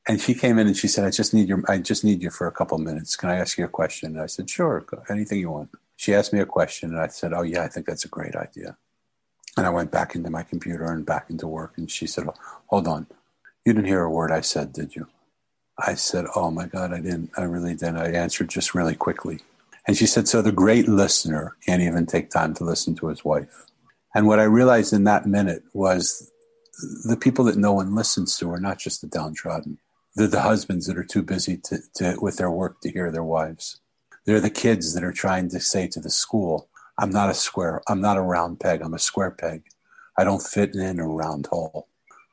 B: and she came in and she said, "I just need your, I just need you for a couple minutes. Can I ask you a question?" And I said, "Sure, anything you want." She asked me a question, and I said, "Oh yeah, I think that's a great idea." And I went back into my computer and back into work. And she said, "Hold on, you didn't hear a word I said, did you?" I said, "Oh my God, I didn't. I really didn't." I answered just really quickly. And she said, So the great listener can't even take time to listen to his wife. And what I realized in that minute was the people that no one listens to are not just the downtrodden. They're the husbands that are too busy to, to, with their work to hear their wives. They're the kids that are trying to say to the school, I'm not a square, I'm not a round peg, I'm a square peg. I don't fit in a round hole.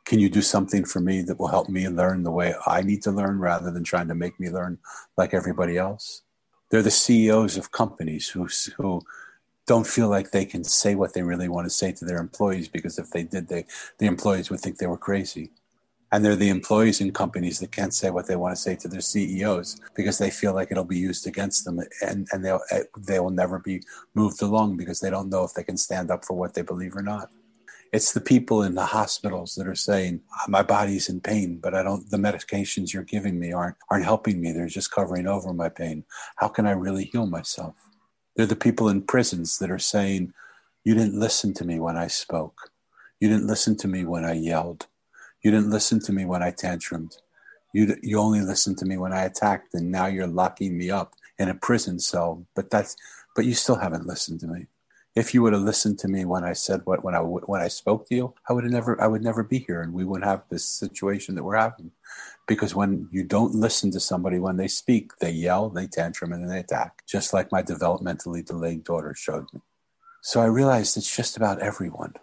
B: Can you do something for me that will help me learn the way I need to learn rather than trying to make me learn like everybody else? They're the CEOs of companies who, who don't feel like they can say what they really want to say to their employees because if they did, they, the employees would think they were crazy. And they're the employees in companies that can't say what they want to say to their CEOs because they feel like it'll be used against them and, and they'll, eh, they will never be moved along because they don't know if they can stand up for what they believe or not. It's the people in the hospitals that are saying, my body's in pain, but I don't, the medications you're giving me aren't, aren't helping me. They're just covering over my pain. How can I really heal myself? They're the people in prisons that are saying, you didn't listen to me when I spoke. You didn't listen to me when I yelled. You didn't listen to me when I tantrumed. You, you only listened to me when I attacked, and now you're locking me up in a prison cell. But that's, but you still haven't listened to me if you would have listened to me when I said what when I when I spoke to you, I would have never I would never be here, and we wouldn't have this situation that we're having. Because when you don't listen to somebody when they speak, they yell, they tantrum, and they attack, just like my developmentally delayed daughter showed me. So I realized it's just about everyone.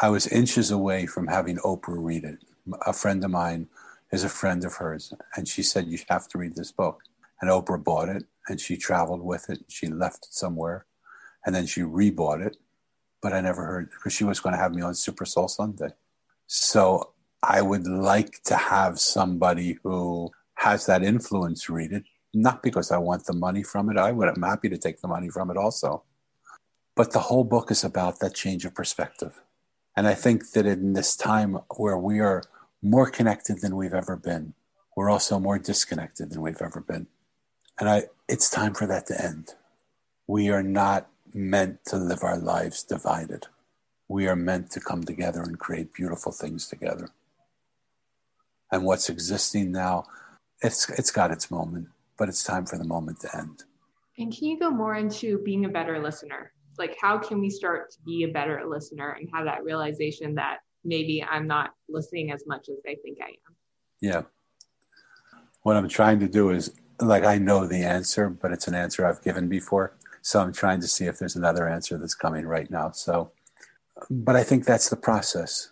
B: I was inches away from having Oprah read it. A friend of mine is a friend of hers, and she said you have to read this book. And Oprah bought it, and she traveled with it. She left it somewhere and then she rebought it, but I never heard because she was going to have me on Super Soul Sunday. So I would like to have somebody who has that influence read it, not because I want the money from it. I would, I'm happy to take the money from it also. But the whole book is about that change of perspective. And I think that in this time where we are more connected than we've ever been, we're also more disconnected than we've ever been. And I, it's time for that to end. We are not meant to live our lives divided. We are meant to come together and create beautiful things together. And what's existing now, it's it's got its moment, but it's time for the moment to end.
C: And can you go more into being a better listener? Like how can we start to be a better listener and have that realization that maybe I'm not listening as much as I think I am?
B: Yeah. What I'm trying to do is like I know the answer, but it's an answer I've given before. So I'm trying to see if there's another answer that's coming right now. So, but I think that's the process.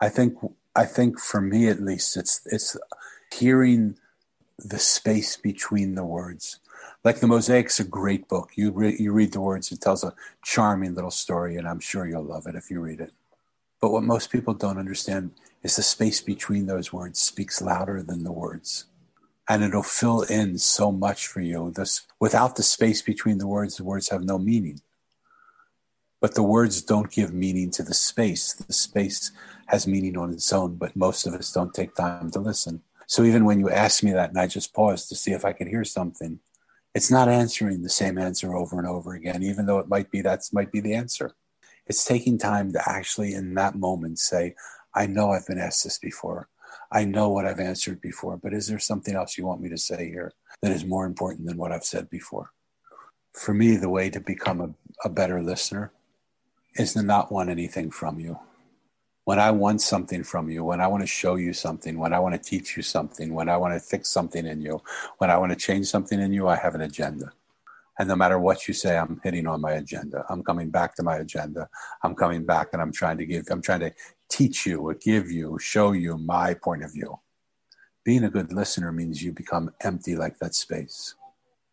B: I think I think for me at least, it's it's hearing the space between the words. Like the Mosaic's a great book. You re- you read the words, it tells a charming little story, and I'm sure you'll love it if you read it. But what most people don't understand is the space between those words speaks louder than the words and it'll fill in so much for you. This without the space between the words, the words have no meaning. But the words don't give meaning to the space. The space has meaning on its own, but most of us don't take time to listen. So even when you ask me that and I just pause to see if I could hear something, it's not answering the same answer over and over again, even though it might be that might be the answer. It's taking time to actually in that moment say, I know I've been asked this before. I know what I've answered before, but is there something else you want me to say here that is more important than what I've said before? For me, the way to become a, a better listener is to not want anything from you. When I want something from you, when I want to show you something, when I want to teach you something, when I want to fix something in you, when I want to change something in you, I have an agenda. And no matter what you say, I'm hitting on my agenda. I'm coming back to my agenda. I'm coming back and I'm trying to give, I'm trying to teach you or give you, show you my point of view. Being a good listener means you become empty like that space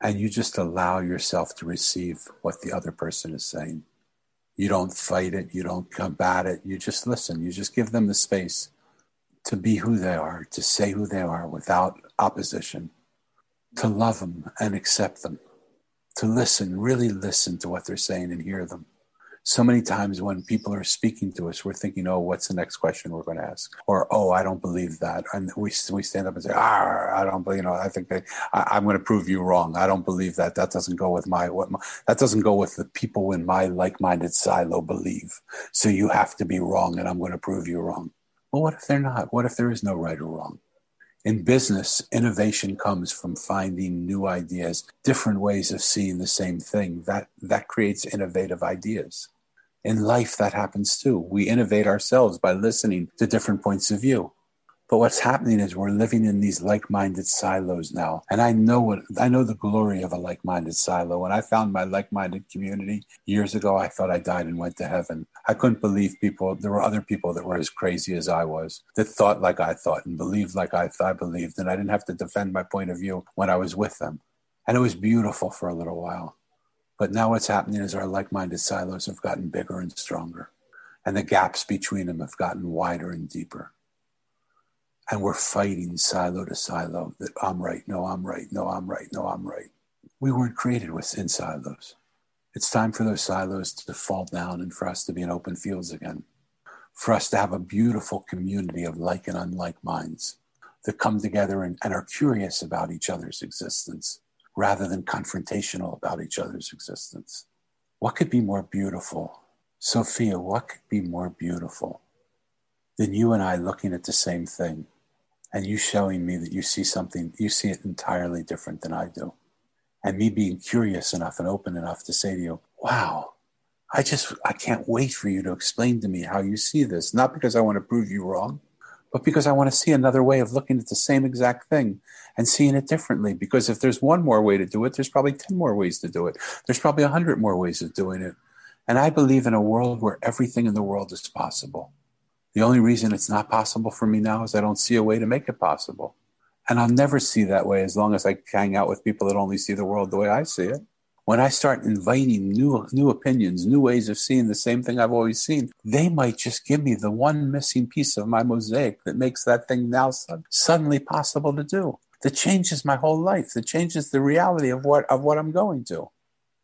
B: and you just allow yourself to receive what the other person is saying. You don't fight it, you don't combat it, you just listen. You just give them the space to be who they are, to say who they are without opposition, to love them and accept them, to listen, really listen to what they're saying and hear them so many times when people are speaking to us, we're thinking, oh, what's the next question we're going to ask? Or, oh, I don't believe that. And we, we stand up and say, ah, I don't believe, you know, I think that I, am going to prove you wrong. I don't believe that. That doesn't go with my, what my, that doesn't go with the people in my like-minded silo believe. So you have to be wrong and I'm going to prove you wrong. Well, what if they're not? What if there is no right or wrong? In business, innovation comes from finding new ideas, different ways of seeing the same thing. That, that creates innovative ideas. In life, that happens too. We innovate ourselves by listening to different points of view. But what's happening is we're living in these like-minded silos now. And I know what I know the glory of a like-minded silo. When I found my like-minded community years ago, I thought I died and went to heaven. I couldn't believe people there were other people that were as crazy as I was, that thought like I thought and believed like I, I believed, and I didn't have to defend my point of view when I was with them. And it was beautiful for a little while. But now what's happening is our like minded silos have gotten bigger and stronger, and the gaps between them have gotten wider and deeper. And we're fighting silo to silo that I'm right, no, I'm right, no, I'm right, no, I'm right. We weren't created within silos. It's time for those silos to fall down and for us to be in open fields again. For us to have a beautiful community of like and unlike minds that come together and, and are curious about each other's existence rather than confrontational about each other's existence. What could be more beautiful? Sophia, what could be more beautiful than you and I looking at the same thing and you showing me that you see something, you see it entirely different than I do? And me being curious enough and open enough to say to you, wow, I just, I can't wait for you to explain to me how you see this. Not because I want to prove you wrong, but because I want to see another way of looking at the same exact thing and seeing it differently. Because if there's one more way to do it, there's probably 10 more ways to do it. There's probably 100 more ways of doing it. And I believe in a world where everything in the world is possible. The only reason it's not possible for me now is I don't see a way to make it possible. And I'll never see that way as long as I hang out with people that only see the world the way I see it when I start inviting new new opinions, new ways of seeing the same thing I've always seen, they might just give me the one missing piece of my mosaic that makes that thing now suddenly possible to do. That changes my whole life. That changes the reality of what of what I'm going to.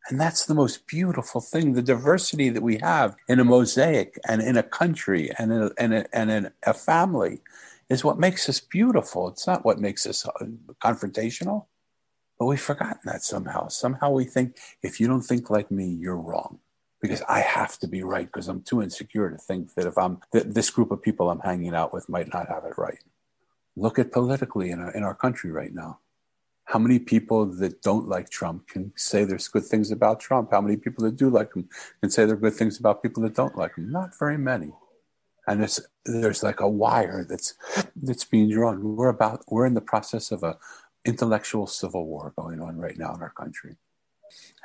B: And that's the most beautiful thing. The diversity that we have in a mosaic and in a country and in a, and, a, and in a family is what makes us beautiful. It's not what makes us uh, confrontational. But we've forgotten that somehow. Somehow we think if you don't think like me, you're wrong because I have to be right because I'm too insecure to think that if I'm that this group of people I'm hanging out with might not have it right. Look at politically in our, in our country right now. How many people that don't like Trump can say there's good things about Trump? How many people that do like him can say there are good things about people that don't like him? Not very many. And it's, there's like a wire that's that's being drawn. We're about we're in the process of a intellectual civil war going on right now in our country.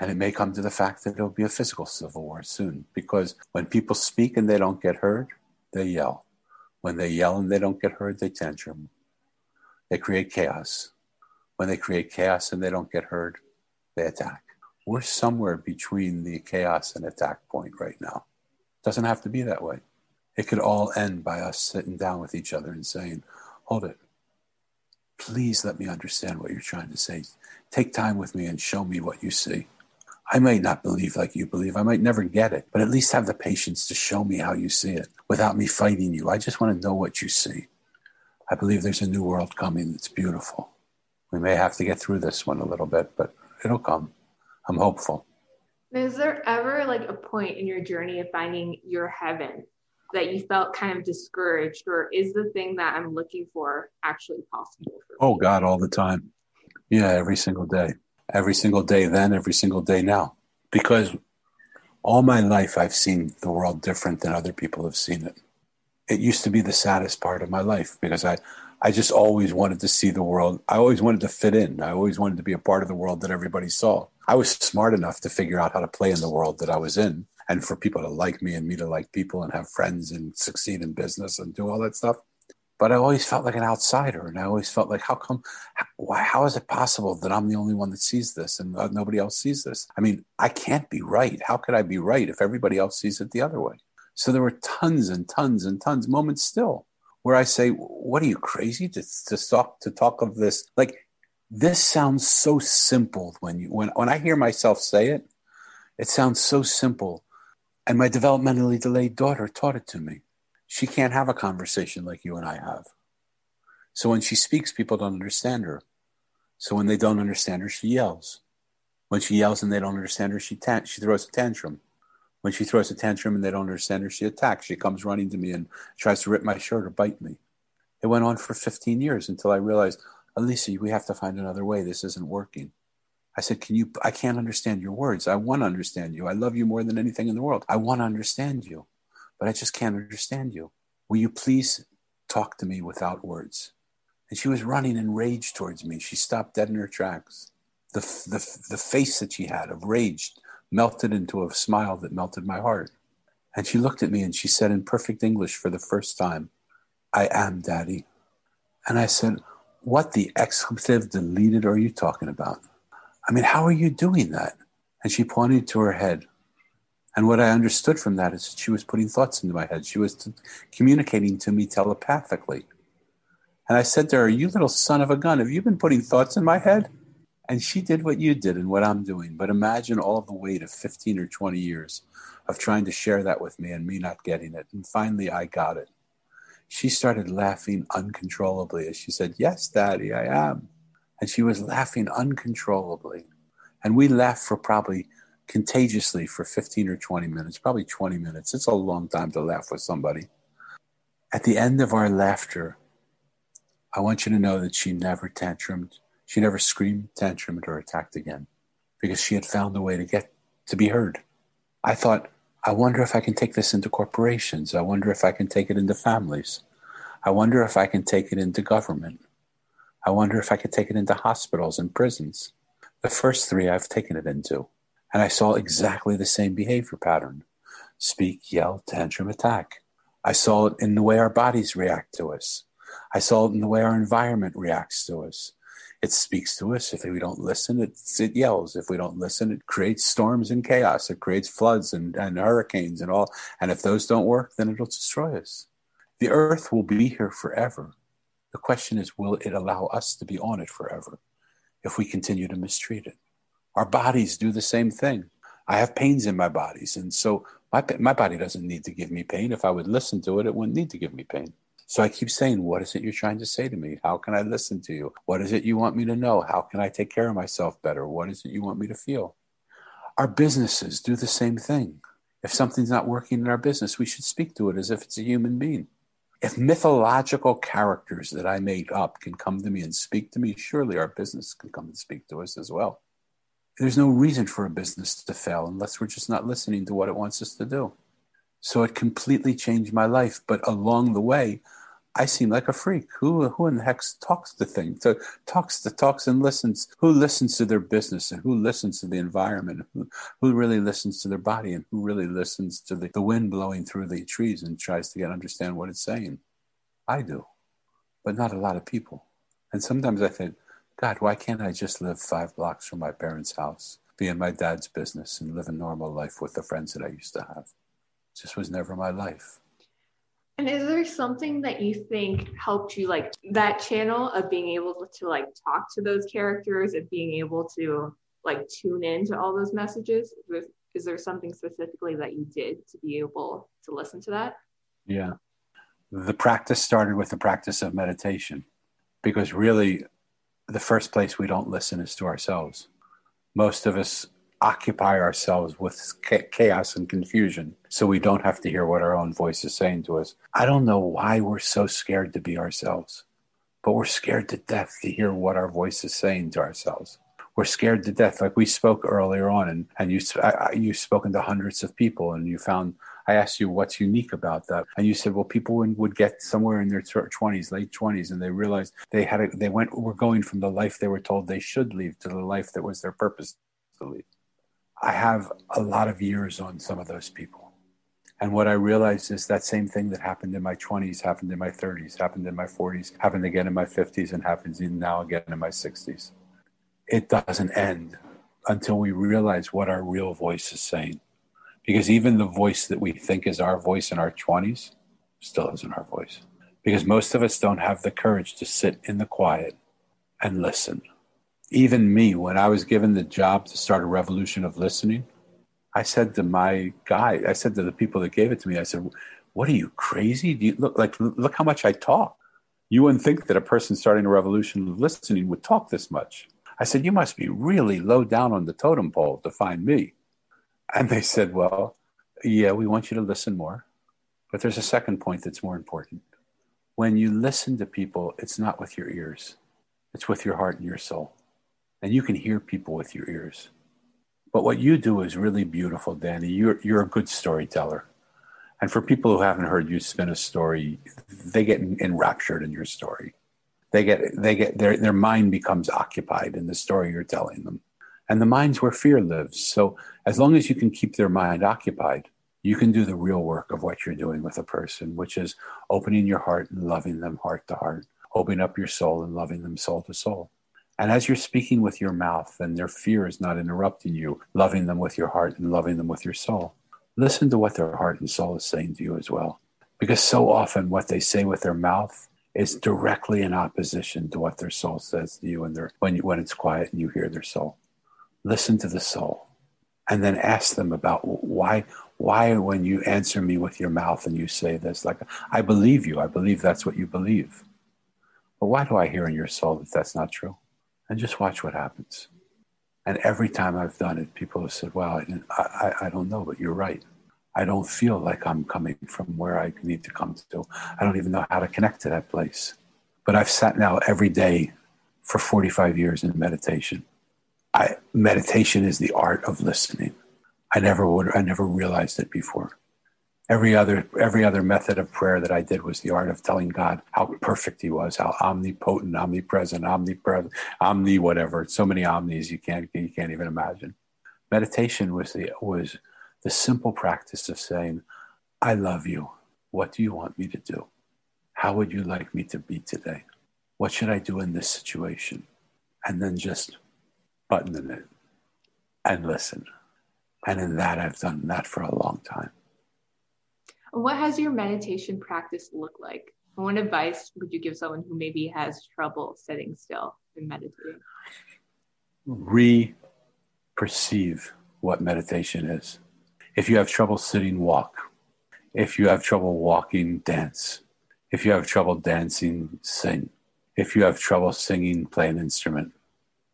B: And it may come to the fact that it'll be a physical civil war soon because when people speak and they don't get heard, they yell. When they yell and they don't get heard, they tantrum. They create chaos. When they create chaos and they don't get heard, they attack. We're somewhere between the chaos and attack point right now. Doesn't have to be that way. It could all end by us sitting down with each other and saying, hold it, Please let me understand what you're trying to say. Take time with me and show me what you see. I might not believe like you believe. I might never get it, but at least have the patience to show me how you see it without me fighting you. I just want to know what you see. I believe there's a new world coming that's beautiful. We may have to get through this one a little bit, but it'll come. I'm hopeful.
C: Is there ever like a point in your journey of finding your heaven that you felt kind of discouraged or is the thing that i'm looking for actually possible for
B: oh god all the time. Yeah every single day. Every single day then every single day now. Because all my life i've seen the world different than other people have seen it. It used to be the saddest part of my life because i i just always wanted to see the world i always wanted to fit in i always wanted to be a part of the world that everybody saw i was smart enough to figure out how to play in the world that i was in and for people to like me and me to like people and have friends and succeed in business and do all that stuff. But I always felt like an outsider, and I always felt like, how come? Why? How is it possible that I'm the only one that sees this and uh, nobody else sees this? I mean, I can't be right. How could I be right if everybody else sees it the other way? So there were tons and tons and tons moments still where I say, "What are you crazy to, to talk to talk of this?" Like this sounds so simple when you when when I hear myself say it. It sounds so simple and my developmentally delayed daughter taught it to me. She can't have a conversation like you and I have. So when she speaks, people don't understand her. So when they don't understand her, she yells. When she yells and they don't understand her, she, ta- she throws a tantrum. When she throws a tantrum and they don't understand her, she attacks. She comes running to me and tries to rip my shirt or bite me. It went on for 15 years until I realized, Alicia, we have to find another way. This isn't working. I said, Can you? I can't understand your words. I want to understand you. I love you more than anything in the world. I want to understand you, but I just can't understand you. Will you please talk to me without words? And she was running in rage towards me. She stopped dead in her tracks. The, the, the face that she had of rage melted into a smile that melted my heart. And she looked at me and she said in perfect English for the first time, I am daddy. And I said, What the expletive deleted are you talking about? I mean, how are you doing that? And she pointed to her head. And what I understood from that is that she was putting thoughts into my head. She was t- communicating to me telepathically. And I said to her, You little son of a gun, have you been putting thoughts in my head? And she did what you did and what I'm doing. But imagine all the weight of 15 or 20 years of trying to share that with me and me not getting it. And finally, I got it. She started laughing uncontrollably as she said, Yes, Daddy, I am. And she was laughing uncontrollably. And we laughed for probably contagiously for 15 or 20 minutes, probably 20 minutes. It's a long time to laugh with somebody. At the end of our laughter, I want you to know that she never tantrumed. She never screamed, tantrumed, or attacked again because she had found a way to get to be heard. I thought, I wonder if I can take this into corporations. I wonder if I can take it into families. I wonder if I can take it into government. I wonder if I could take it into hospitals and prisons. The first three I've taken it into. And I saw exactly the same behavior pattern speak, yell, tantrum, attack. I saw it in the way our bodies react to us. I saw it in the way our environment reacts to us. It speaks to us. If we don't listen, it, it yells. If we don't listen, it creates storms and chaos. It creates floods and, and hurricanes and all. And if those don't work, then it'll destroy us. The earth will be here forever. The question is, will it allow us to be on it forever if we continue to mistreat it? Our bodies do the same thing. I have pains in my bodies, and so my, my body doesn't need to give me pain. If I would listen to it, it wouldn't need to give me pain. So I keep saying, What is it you're trying to say to me? How can I listen to you? What is it you want me to know? How can I take care of myself better? What is it you want me to feel? Our businesses do the same thing. If something's not working in our business, we should speak to it as if it's a human being. If mythological characters that I made up can come to me and speak to me, surely our business can come and speak to us as well there's no reason for a business to fail unless we're just not listening to what it wants us to do. So it completely changed my life. But along the way, I seem like a freak. Who who in the heck talks to things? To, talks to talks and listens. Who listens to their business and who listens to the environment? Who, who really listens to their body and who really listens to the, the wind blowing through the trees and tries to get understand what it's saying? I do, but not a lot of people. And sometimes I think, God, why can't I just live five blocks from my parents' house, be in my dad's business, and live a normal life with the friends that I used to have? It just was never my life.
C: And is there something that you think helped you, like that channel of being able to like talk to those characters and being able to like tune in to all those messages? Is there something specifically that you did to be able to listen to that?
B: Yeah. The practice started with the practice of meditation because really the first place we don't listen is to ourselves. Most of us occupy ourselves with chaos and confusion so we don't have to hear what our own voice is saying to us. I don't know why we're so scared to be ourselves, but we're scared to death to hear what our voice is saying to ourselves. We're scared to death. Like we spoke earlier on, and, and you, I, you've spoken to hundreds of people, and you found I asked you what's unique about that, and you said, well, people would get somewhere in their twenties, late twenties, and they realized they had a, they went were going from the life they were told they should leave to the life that was their purpose to leave. I have a lot of years on some of those people. And what I realized is that same thing that happened in my 20s, happened in my 30s, happened in my 40s, happened again in my 50s, and happens now again in my 60s. It doesn't end until we realize what our real voice is saying. Because even the voice that we think is our voice in our 20s still isn't our voice. Because most of us don't have the courage to sit in the quiet and listen. Even me, when I was given the job to start a revolution of listening, I said to my guy, I said to the people that gave it to me, I said, What are you crazy? Do you look like look how much I talk? You wouldn't think that a person starting a revolution of listening would talk this much. I said, You must be really low down on the totem pole to find me. And they said, Well, yeah, we want you to listen more. But there's a second point that's more important. When you listen to people, it's not with your ears, it's with your heart and your soul. And you can hear people with your ears. But what you do is really beautiful, Danny. You're, you're a good storyteller. And for people who haven't heard you spin a story, they get enraptured in your story. They get, they get their, their mind becomes occupied in the story you're telling them. And the mind's where fear lives. So as long as you can keep their mind occupied, you can do the real work of what you're doing with a person, which is opening your heart and loving them heart to heart, opening up your soul and loving them soul to soul. And as you're speaking with your mouth and their fear is not interrupting you, loving them with your heart and loving them with your soul, listen to what their heart and soul is saying to you as well. Because so often what they say with their mouth is directly in opposition to what their soul says to you, and when, you, when it's quiet and you hear their soul. Listen to the soul and then ask them about why why when you answer me with your mouth and you say this like i believe you i believe that's what you believe but why do i hear in your soul that that's not true and just watch what happens. And every time I've done it, people have said, well, I, I, I don't know, but you're right. I don't feel like I'm coming from where I need to come to. I don't even know how to connect to that place. But I've sat now every day for 45 years in meditation. I, meditation is the art of listening. I never would, I never realized it before. Every other, every other method of prayer that I did was the art of telling God how perfect He was, how omnipotent, omnipresent, omnipresent, omni whatever. So many omnis you can't you can't even imagine. Meditation was the was the simple practice of saying, "I love you. What do you want me to do? How would you like me to be today? What should I do in this situation?" And then just buttoning it and listen. And in that, I've done that for a long time.
C: What has your meditation practice look like? What advice would you give someone who maybe has trouble sitting still and meditating?
B: Re perceive what meditation is. If you have trouble sitting, walk. If you have trouble walking, dance. If you have trouble dancing, sing. If you have trouble singing, play an instrument.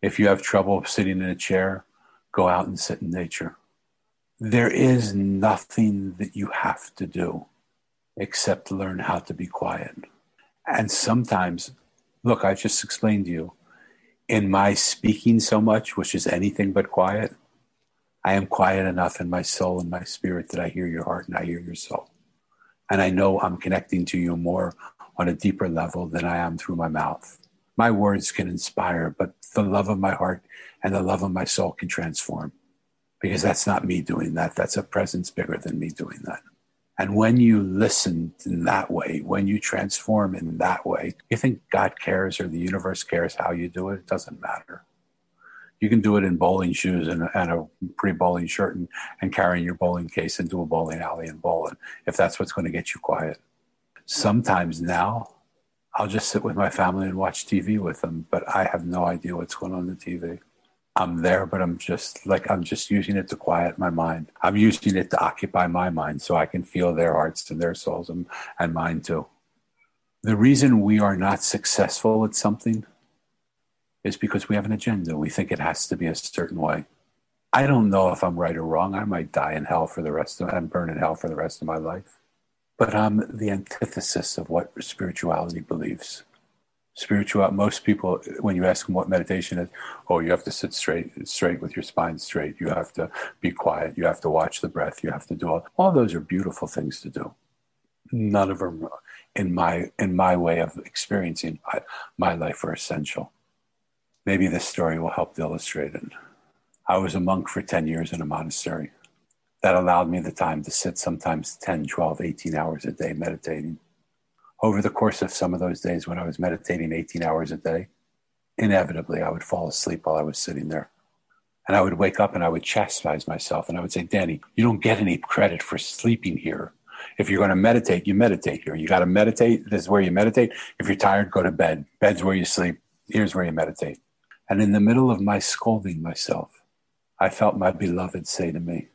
B: If you have trouble sitting in a chair, go out and sit in nature there is nothing that you have to do except learn how to be quiet. And sometimes, look, I just explained to you, in my speaking so much, which is anything but quiet, I am quiet enough in my soul and my spirit that I hear your heart and I hear your soul. And I know I'm connecting to you more on a deeper level than I am through my mouth. My words can inspire, but the love of my heart and the love of my soul can transform because that's not me doing that. That's a presence bigger than me doing that. And when you listen in that way, when you transform in that way, you think God cares or the universe cares how you do it? It doesn't matter. You can do it in bowling shoes and, and a pretty bowling shirt and, and carrying your bowling case into a bowling alley and bowling if that's what's going to get you quiet. Sometimes now, I'll just sit with my family and watch TV with them, but I have no idea what's going on the TV. I'm there, but I'm just like, I'm just using it to quiet my mind. I'm using it to occupy my mind so I can feel their hearts and their souls and, and mine too. The reason we are not successful at something is because we have an agenda. We think it has to be a certain way. I don't know if I'm right or wrong. I might die in hell for the rest of and burn in hell for the rest of my life. But I'm the antithesis of what spirituality believes spiritual most people when you ask them what meditation is oh you have to sit straight straight with your spine straight. You have to be quiet. You have to watch the breath. You have to do all all those are beautiful things to do. None of them in my in my way of experiencing my, my life are essential. Maybe this story will help to illustrate it. I was a monk for 10 years in a monastery. That allowed me the time to sit sometimes 10 12 18 hours a day meditating over the course of some of those days when I was meditating 18 hours a day, inevitably I would fall asleep while I was sitting there. And I would wake up and I would chastise myself and I would say, Danny, you don't get any credit for sleeping here. If you're going to meditate, you meditate here. You got to meditate. This is where you meditate. If you're tired, go to bed. Bed's where you sleep. Here's where you meditate. And in the middle of my scolding myself, I felt my beloved say to me,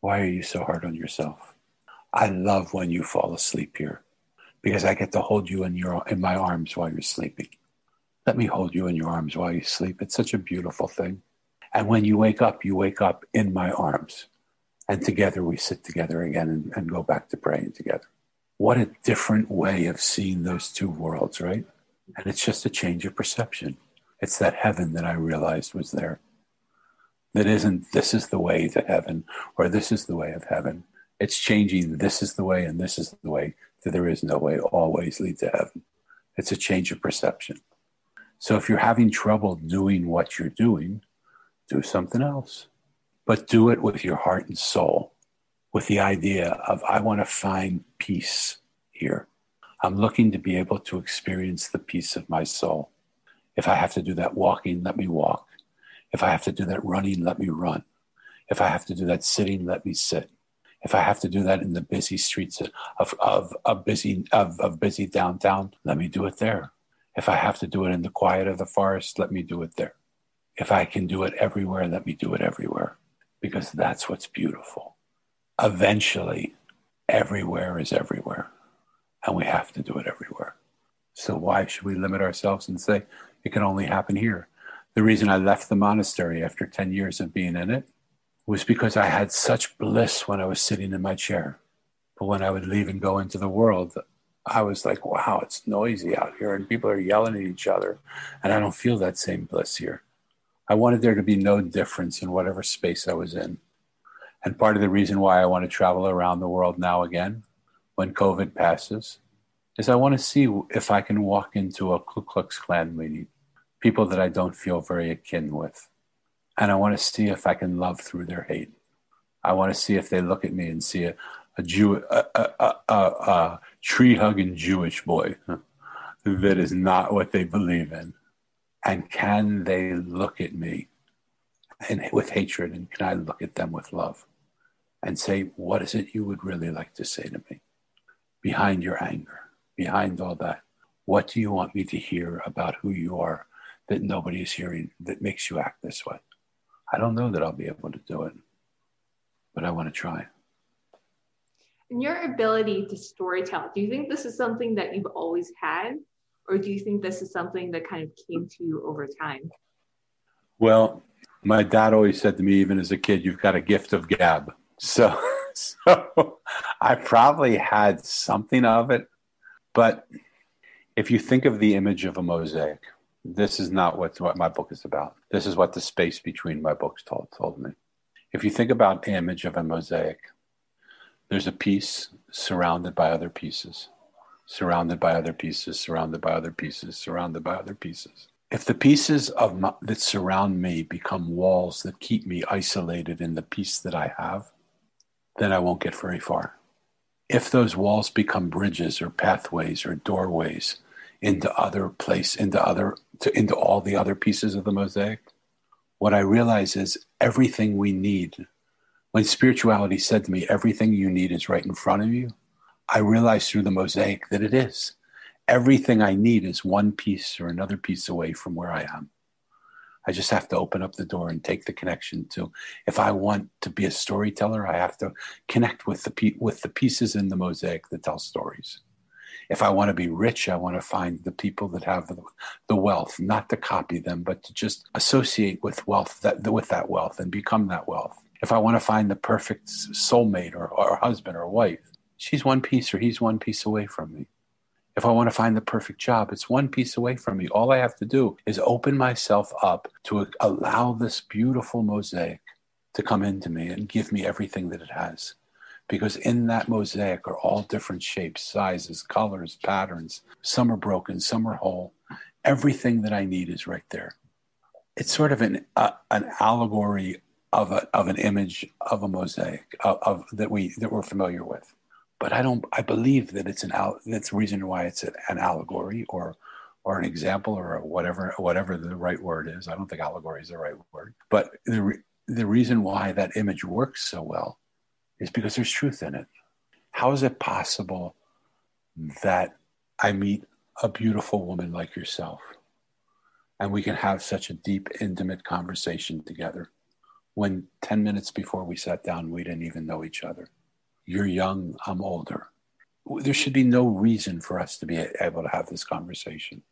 B: Why are you so hard on yourself? I love when you fall asleep here because I get to hold you in your in my arms while you're sleeping. Let me hold you in your arms while you sleep. It's such a beautiful thing. And when you wake up, you wake up in my arms. And together we sit together again and, and go back to praying together. What a different way of seeing those two worlds, right? And it's just a change of perception. It's that heaven that I realized was there. That isn't, this is the way to heaven, or this is the way of heaven. It's changing, this is the way, and this is the way that there is no way always lead to heaven. It's a change of perception. So if you're having trouble doing what you're doing, do something else. But do it with your heart and soul, with the idea of, I want to find peace here. I'm looking to be able to experience the peace of my soul. If I have to do that walking, let me walk. If I have to do that running, let me run. If I have to do that sitting, let me sit. If I have to do that in the busy streets of, of, busy of, of busy downtown, let me do it there. If I have to do it in the quiet of the forest, let me do it there. If I can do it everywhere, let me do it everywhere. Because that's what's beautiful. Eventually, everywhere is everywhere. And we have to do it everywhere. So why should we limit ourselves and say it can only happen here? The reason I left the monastery after 10 years of being in it was because I had such bliss when I was sitting in my chair. But when I would leave and go into the world, I was like, wow, it's noisy out here and people are yelling at each other. And I don't feel that same bliss here. I wanted there to be no difference in whatever space I was in. And part of the reason why I want to travel around the world now again, when COVID passes, is I want to see if I can walk into a Ku Klux Klan meeting, people that I don't feel very akin with. And I want to see if I can love through their hate. I want to see if they look at me and see a, a Jew, a, a, a, a tree hugging Jewish boy that is not what they believe in. And can they look at me and with hatred? And can I look at them with love and say, what is it you would really like to say to me behind your anger, behind all that? What do you want me to hear about who you are that nobody is hearing that makes you act this way? I don't know that I'll be able to do it, but I want to try.
C: And your ability to storytell, do you think this is something that you've always had? Or do you think this is something that kind of came to you over time?
B: Well, my dad always said to me, even as a kid, you've got a gift of gab. So, *laughs* so I probably had something of it. But if you think of the image of a mosaic, this is not what, what my book is about. This is what the space between my books told, told me. If you think about the image of a mosaic, there's a piece surrounded by other pieces, surrounded by other pieces, surrounded by other pieces, surrounded by other pieces. If the pieces of my, that surround me become walls that keep me isolated in the piece that I have, then I won't get very far. If those walls become bridges or pathways or doorways into other place, into other, to, into all the other pieces of the mosaic, what I realize is everything we need. When spirituality said to me, everything you need is right in front of you, I realized through the mosaic that it is. Everything I need is one piece or another piece away from where I am. I just have to open up the door and take the connection to. If I want to be a storyteller, I have to connect with the with the pieces in the mosaic that tell stories. If I want to be rich, I want to find the people that have the, wealth, not to copy them, but to just associate with wealth that with that wealth and become that wealth. If I want to find the perfect soulmate or, or husband or wife, she's one piece or he's one piece away from me. If I want to find the perfect job, it's one piece away from me. All I have to do is open myself up to allow this beautiful mosaic to come into me and give me everything that it has. Because in that mosaic are all different shapes, sizes, colors, patterns. Some are broken, some are whole. Everything that I need is right there. It's sort of an, uh, an allegory of, a, of an image of a mosaic of, of that we that we're familiar with but I don't. I believe that it's an. That's the reason why it's an allegory or or an example or whatever whatever the right word is. I don't think allegory is the right word, but the re, the reason why that image works so well is because there's truth in it. How is it possible that I meet a beautiful woman like yourself and we can have such a deep, intimate conversation together when 10 minutes before we sat down, we didn't even know each other? You're young, I'm older. There should be no reason for us to be able to have this conversation.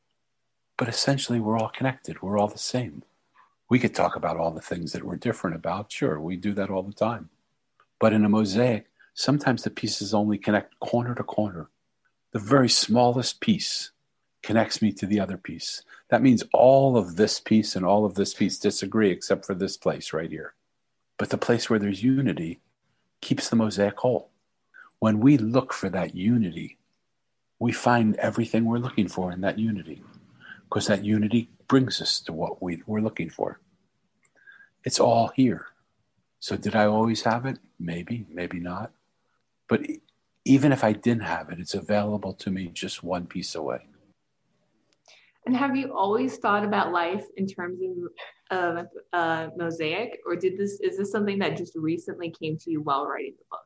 B: But essentially, we're all connected, we're all the same. We could talk about all the things that we're different about. Sure, we do that all the time. But in a mosaic, sometimes the pieces only connect corner to corner. The very smallest piece connects me to the other piece. That means all of this piece and all of this piece disagree except for this place right here. But the place where there's unity keeps the mosaic whole. When we look for that unity, we find everything we're looking for in that unity because that unity brings us to what we, we're looking for. It's all here. So, did I always have it? Maybe, maybe not. But even if I didn't have it, it's available to me just one piece away.
C: And have you always thought about life in terms of of uh, mosaic, or did this is this something that just recently came to you while writing the book?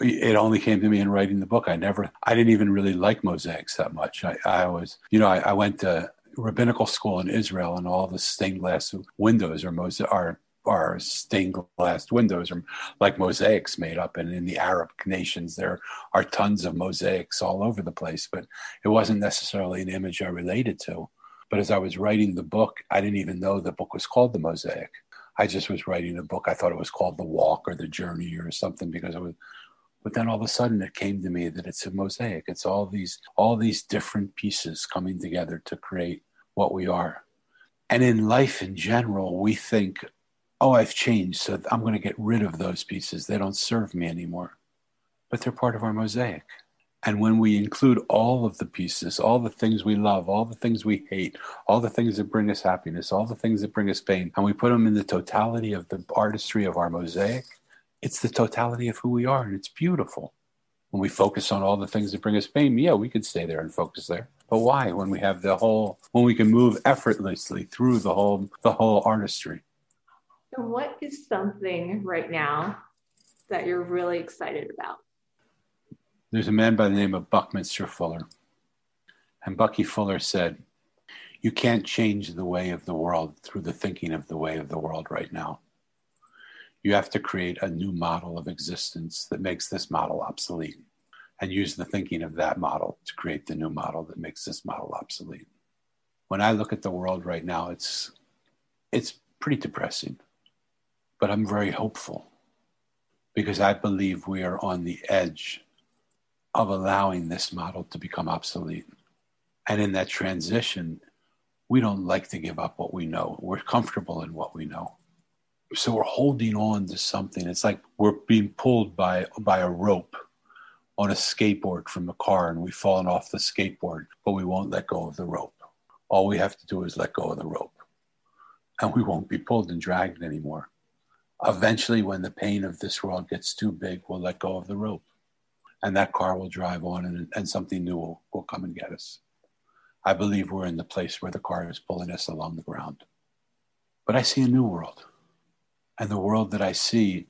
B: it only came to me in writing the book. I never, I didn't even really like mosaics that much. I, I was, you know, I, I, went to rabbinical school in Israel, and all the stained glass windows are mosaic are are stained glass windows are like mosaics made up. And in the Arab nations, there are tons of mosaics all over the place. But it wasn't necessarily an image I related to. But as I was writing the book, I didn't even know the book was called The Mosaic. I just was writing a book. I thought it was called The Walk or The Journey or something because it was but then all of a sudden it came to me that it's a mosaic it's all these all these different pieces coming together to create what we are and in life in general we think oh i've changed so i'm going to get rid of those pieces they don't serve me anymore but they're part of our mosaic and when we include all of the pieces, all the things we love, all the things we hate, all the things that bring us happiness, all the things that bring us pain, and we put them in the totality of the artistry of our mosaic, it's the totality of who we are, and it's beautiful. When we focus on all the things that bring us pain, yeah, we could stay there and focus there. But why? When we have the whole, when we can move effortlessly through the whole, the whole artistry.
C: And what is something right now that you're really excited about?
B: There's a man by the name of Buckminster Fuller. And Bucky Fuller said, You can't change the way of the world through the thinking of the way of the world right now you have to create a new model of existence that makes this model obsolete and use the thinking of that model to create the new model that makes this model obsolete. When I look at the world right now, it's it's pretty depressing. But I'm very hopeful because I believe we are on the edge of allowing this model to become obsolete. And in that transition, we don't like to give up what we know. We're comfortable in what we know so we're holding on to something. It's like we're being pulled by by a rope on a skateboard from a car, and we've fallen off the skateboard, but we won't let go of the rope. All we have to do is let go of the rope, and we won't be pulled and dragged anymore. Eventually, when the pain of this world gets too big, we'll let go of the rope, and that car will drive on, and, and something new will, will come and get us. I believe we're in the place where the car is pulling us along the ground. But I see a new world and the world that I see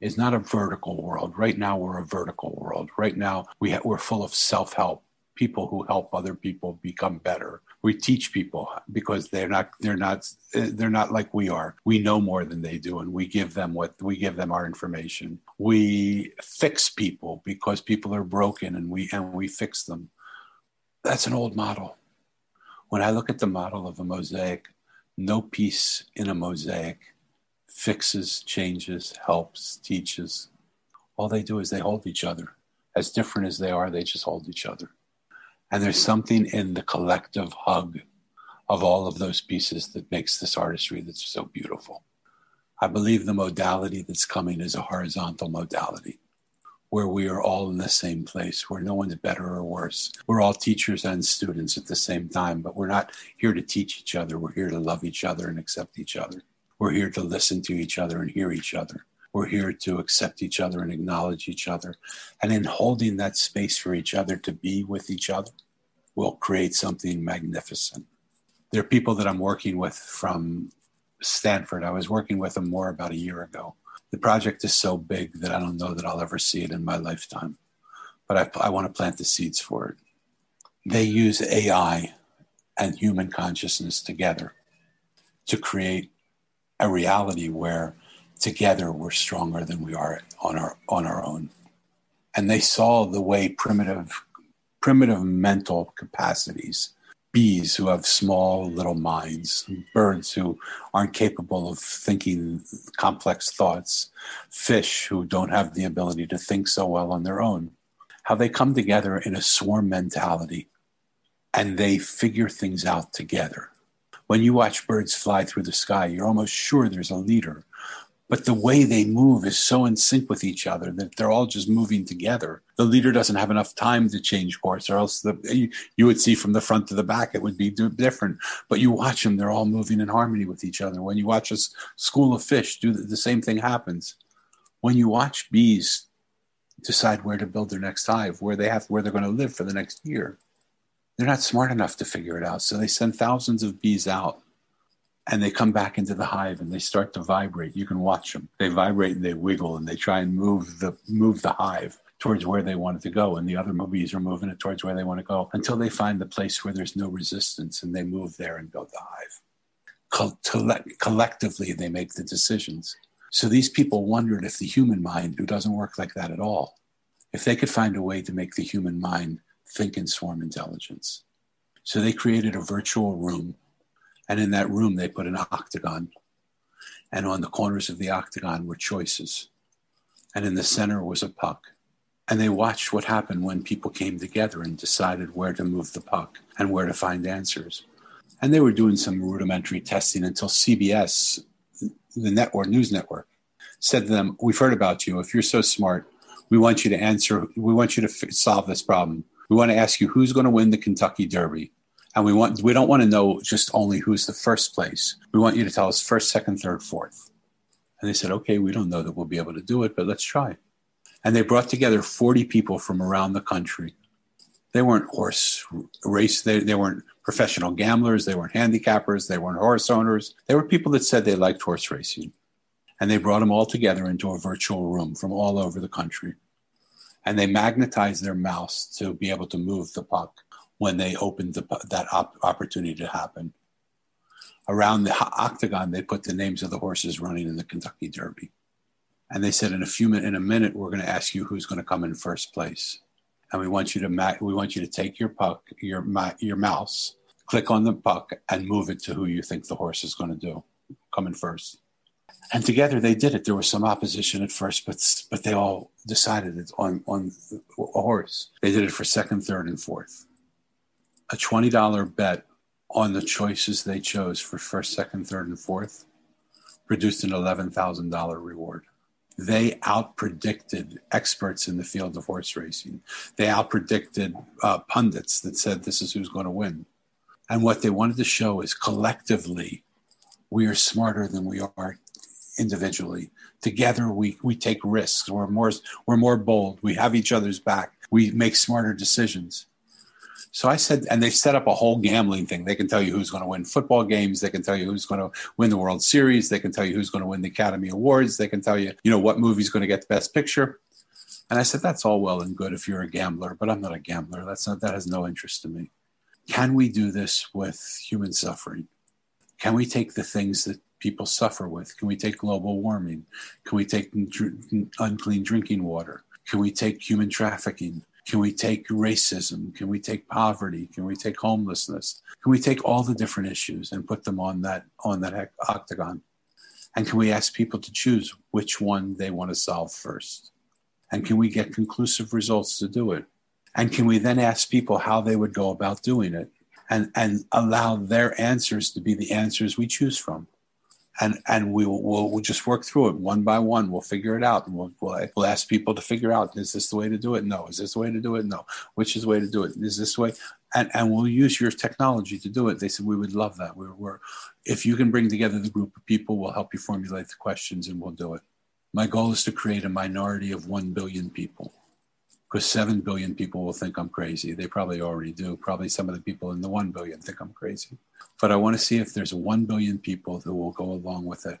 B: is not a vertical world. Right now, we're a vertical world. Right now, we ha- we're full of self help. People who help other people become better. We teach people because they're not they're not they're not like we are. We know more than they do, and we give them what we give them our information. We fix people because people are broken, and we and we fix them. That's an old model. When I look at the model of a mosaic, no piece in a mosaic fixes, changes, helps, teaches. All they do is they hold each other. As different as they are, they just hold each other. And there's something in the collective hug of all of those pieces that makes this artistry that's so beautiful. I believe the modality that's coming is a horizontal modality where we are all in the same place, where no one's better or worse. We're all teachers and students at the same time, but we're not here to teach each other. We're here to love each other and accept each other. We're here to listen to each other and hear each other. We're here to accept each other and acknowledge each other. And in holding that space for each other to be with each other, we'll create something magnificent. There are people that I'm working with from Stanford. I was working with them more about a year ago. The project is so big that I don't know that I'll ever see it in my lifetime, but I, I want to plant the seeds for it. They use AI and human consciousness together to create a reality where together we're stronger than we are on our on our own. And they saw the way primitive primitive mental capacities, bees who have small little minds, birds who aren't capable of thinking complex thoughts, fish who don't have the ability to think so well on their own, how they come together in a swarm mentality and they figure things out together when you watch birds fly through the sky, you're almost sure there's a leader. But the way they move is so in sync with each other that they're all just moving together. The leader doesn't have enough time to change course, or else the, you, you would see from the front to the back it would be different. But you watch them; they're all moving in harmony with each other. When you watch a school of fish do the, the same thing happens. When you watch bees decide where to build their next hive, where they have, where they're going to live for the next year, They're not smart enough to figure it out. So they send thousands of bees out and they come back into the hive and they start to vibrate. You can watch them. They vibrate and they wiggle and they try and move the move the hive towards where they want it to go. And the other bees are moving it towards where they want to go until they find the place where there's no resistance and they move there and build the hive. collectively, they make the decisions. So these people wondered if the human mind, who doesn't work like that at all, if they could find a way to make the human mind think in swarm intelligence. So they created a virtual room and in that room, they put an octagon. And on the corners of the octagon were choices. And in the center was a puck. And they watched what happened when people came together and decided where to move the puck and where to find answers. And they were doing some rudimentary testing until CBS, the network news network, said to them, "We've heard about you. If you're so smart, we want you to answer. We want you to f- solve this problem. We want to ask you who's going to win the Kentucky Derby and we want we don't want to know just only who's the first place. We want you to tell us first, second, third, fourth. And they said, okay, we don't know that we'll be able to do it, but let's try. And they brought together 40 people from around the country. They weren't horse race, they, they weren't professional gamblers, they weren't handicappers, they weren't horse owners. They were people that said they liked horse racing. And they brought them all together into a virtual room from all over the country. And they magnetized their mouse to be able to move the puck when they opened the, that op- opportunity to happen. Around the octagon, they put the names of the horses running in the Kentucky Derby. And they said, in a few minutes, in a minute, we're going to ask you who's going to come in first place. And we want you to ma- we want you to take your puck, your ma- your mouse, click on the puck, and move it to who you think the horse is going to do, come in first. And together they did it. There was some opposition at first, but but they all decided it on on a horse. They did it for second, third, and fourth a $20 bet on the choices they chose for first, second, third, and fourth produced an $11,000 reward. They outpredicted experts in the field of horse racing. They outpredicted uh, pundits that said this is who's going to win. And what they wanted to show is collectively, we are smarter than we are individually. Together, we, we take risks. We're more, we're more bold. We have each other's back. We make smarter decisions. So I said, and they set up a whole gambling thing. They can tell you who's going to win football games. They can tell you who's going to win the World Series. They can tell you who's going to win the Academy Awards. They can tell you, you know, what movie's going to get the best picture. And I said, that's all well and good if you're a gambler, but I'm not a gambler. That's not, that has no interest to me. Can we do this with human suffering? Can we take the things that people suffer with? Can we take global warming? Can we take unclean drinking water? Can we take human trafficking? Can we take racism? Can we take poverty? Can we take homelessness? Can we take all the different issues and put them on that on that octagon? And can we ask people to choose which one they want to solve first? And can we get conclusive results to do it? And can we then ask people how they would go about doing it and, and allow their answers to be the answers we choose from? And and we will we'll, just work through it one by one. We'll figure it out, and we'll, we'll, we'll ask people to figure out: is this the way to do it? No. Is this the way to do it? No. Which is the way to do it? Is this way? And and we'll use your technology to do it. They said we would love that. We're, we're if you can bring together the group of people, we'll help you formulate the questions, and we'll do it. My goal is to create a minority of one billion people because 7 billion people will think I'm crazy. They probably already do. Probably some of the people in the 1 billion think I'm crazy. But I want to see if there's 1 billion people who will go along with it.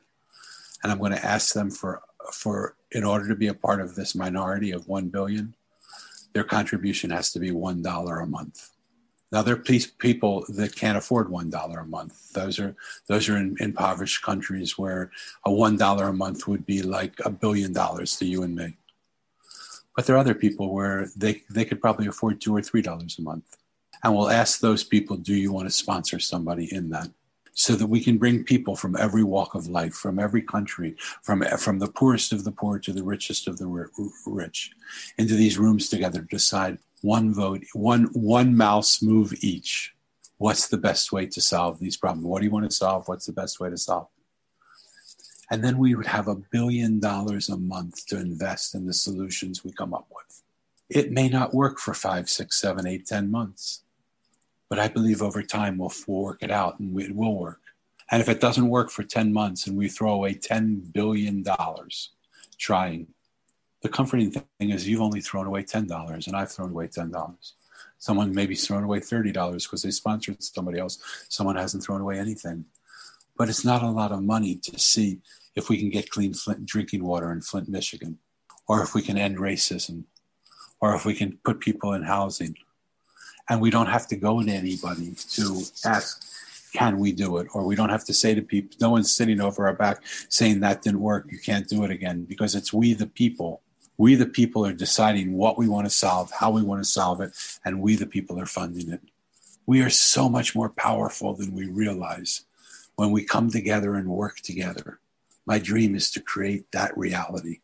B: And I'm going to ask them for, for in order to be a part of this minority of 1 billion, their contribution has to be $1 a month. Now there are people that can't afford one dollar a month. Those are those are in impoverished countries where a one dollar a month would be like a billion dollars to you and me. But there are other people where they, they could probably afford two or three dollars a month. And we'll ask those people, do you want to sponsor somebody in that? So that we can bring people from every walk of life, from every country, from, from the poorest of the poor to the richest of the rich, into these rooms together to decide one vote, one, one mouse move each. What's the best way to solve these problems? What do you want to solve? What's the best way to solve? And then we would have a billion dollars a month to invest in the solutions we come up with. It may not work for five, six, seven, eight, ten months, but I believe over time we'll, work it out and it will work. And if it doesn't work for 10 months and we throw away $10 billion trying, the comforting thing is you've only thrown away $10 and I've thrown away $10. Someone maybe thrown away $30 because they sponsored somebody else. Someone hasn't thrown away anything. But it's not a lot of money to see if we can get clean Flint drinking water in Flint, Michigan, or if we can end racism, or if we can put people in housing. And we don't have to go to anybody to ask, can we do it? Or we don't have to say to people, no one's sitting over our back saying that didn't work, you can't do it again, because it's we the people. We the people are deciding what we want to solve, how we want to solve it, and we the people are funding it. We are so much more powerful than we realize when we come together and work together. My dream is to create that reality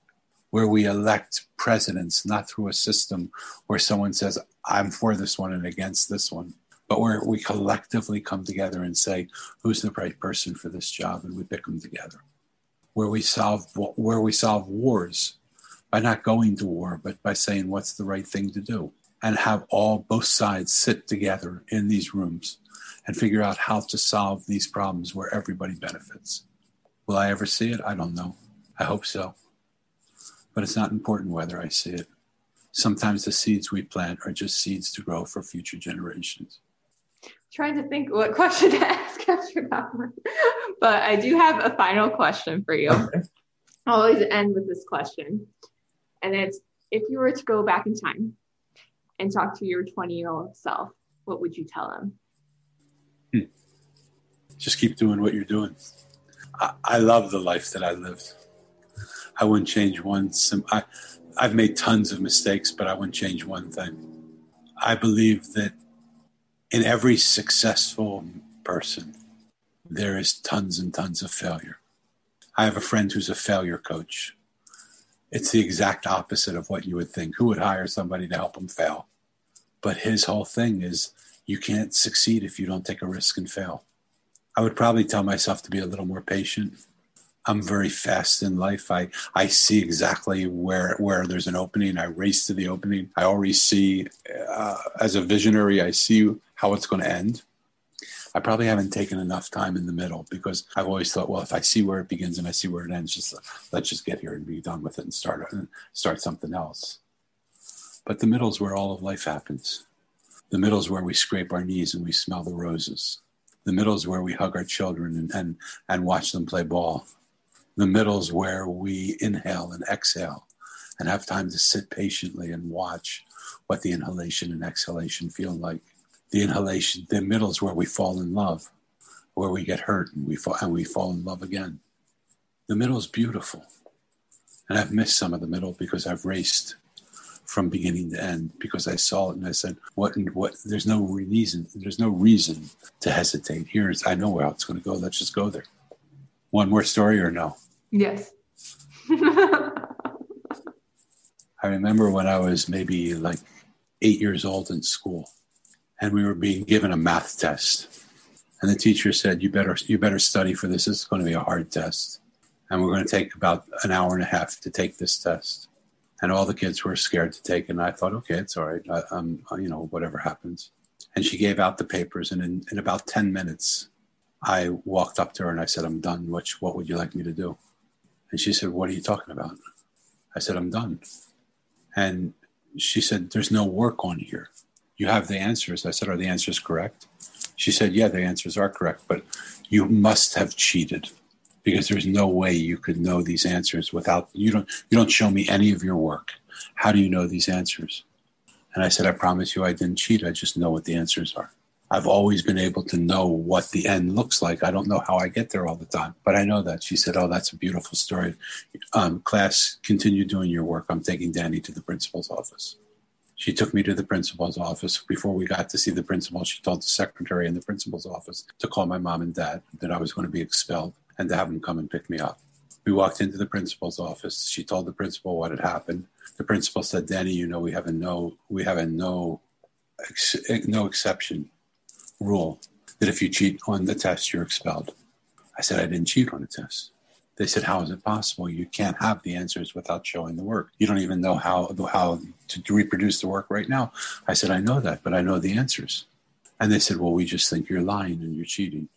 B: where we elect presidents not through a system where someone says, I'm for this one and against this one, but where we collectively come together and say, who's the right person for this job? And we pick them together. Where we solve, where we solve wars by not going to war, but by saying what's the right thing to do and have all both sides sit together in these rooms and figure out how to solve these problems where everybody benefits. Will I ever see it? I don't know. I hope so but it's not important whether I see it. Sometimes the seeds we plant are just seeds to grow for future generations.
C: Trying to think what question to *laughs* ask after that one. But I do have a final question for you. I always end with this question. And it's if you were to go back in time and talk to your 20 year old self, what would you tell him?
B: Just keep doing what you're doing. I, I love the life that I lived. I wouldn't change one. Sim- I, I've made tons of mistakes, but I wouldn't change one thing. I believe that in every successful person, there is tons and tons of failure. I have a friend who's a failure coach. It's the exact opposite of what you would think. Who would hire somebody to help him fail? But his whole thing is you can't succeed if you don't take a risk and fail. I would probably tell myself to be a little more patient I'm very fast in life. I, I see exactly where where there's an opening. I race to the opening. I already see, uh, as a visionary, I see how it's going to end. I probably haven't taken enough time in the middle because I've always thought, well, if I see where it begins and I see where it ends, just let's just get here and be done with it and start start something else. But the middle is where all of life happens. The middle is where we scrape our knees and we smell the roses. The middle is where we hug our children and, and, and watch them play ball the middle is where we inhale and exhale and have time to sit patiently and watch what the inhalation and exhalation feel like. The inhalation, the middle is where we fall in love, where we get hurt and we fall and we fall in love again. The middle is beautiful. And I've missed some of the middle because I've raced from beginning to end because I saw it and I said, what and what there's no reason there's no reason to hesitate. Here's I know where it's gonna go. Let's just go there. One more story or no?
C: Yes. *laughs*
B: I remember when I was maybe like eight years old in school, and we were being given a math test, and the teacher said, "You better you better study for this. This is going to be a hard test, and we're going to take about an hour and a half to take this test." And all the kids were scared to take, it, and I thought, "Okay, it's all right. I, I'm you know whatever happens." And she gave out the papers, and in, in about ten minutes, I walked up to her and I said, "I'm done. What what would you like me to do?" And she said, What are you talking about? I said, I'm done. And she said, There's no work on here. You have the answers. I said, Are the answers correct? She said, Yeah, the answers are correct, but you must have cheated because there's no way you could know these answers without you don't you don't show me any of your work. How do you know these answers? And I said, I promise you I didn't cheat. I just know what the answers are. I've always been able to know what the end looks like. I don't know how I get there all the time, but I know that. She said, Oh, that's a beautiful story. Um, class, continue doing your work. I'm taking Danny to the principal's office. She took me to the principal's office. Before we got to see the principal, she told the secretary in the principal's office to call my mom and dad that I was going to be expelled and to have them come and pick me up. We walked into the principal's office. She told the principal what had happened. The principal said, Danny, you know, we have a no, we have a no, ex- no exception rule that if you cheat on the test, you're expelled. I said, I didn't cheat on the test. They said, How is it possible? You can't have the answers without showing the work. You don't even know how, how to reproduce the work right now. I said, I know that, but I know the answers. And they said, Well, we just think you're lying and you're cheating.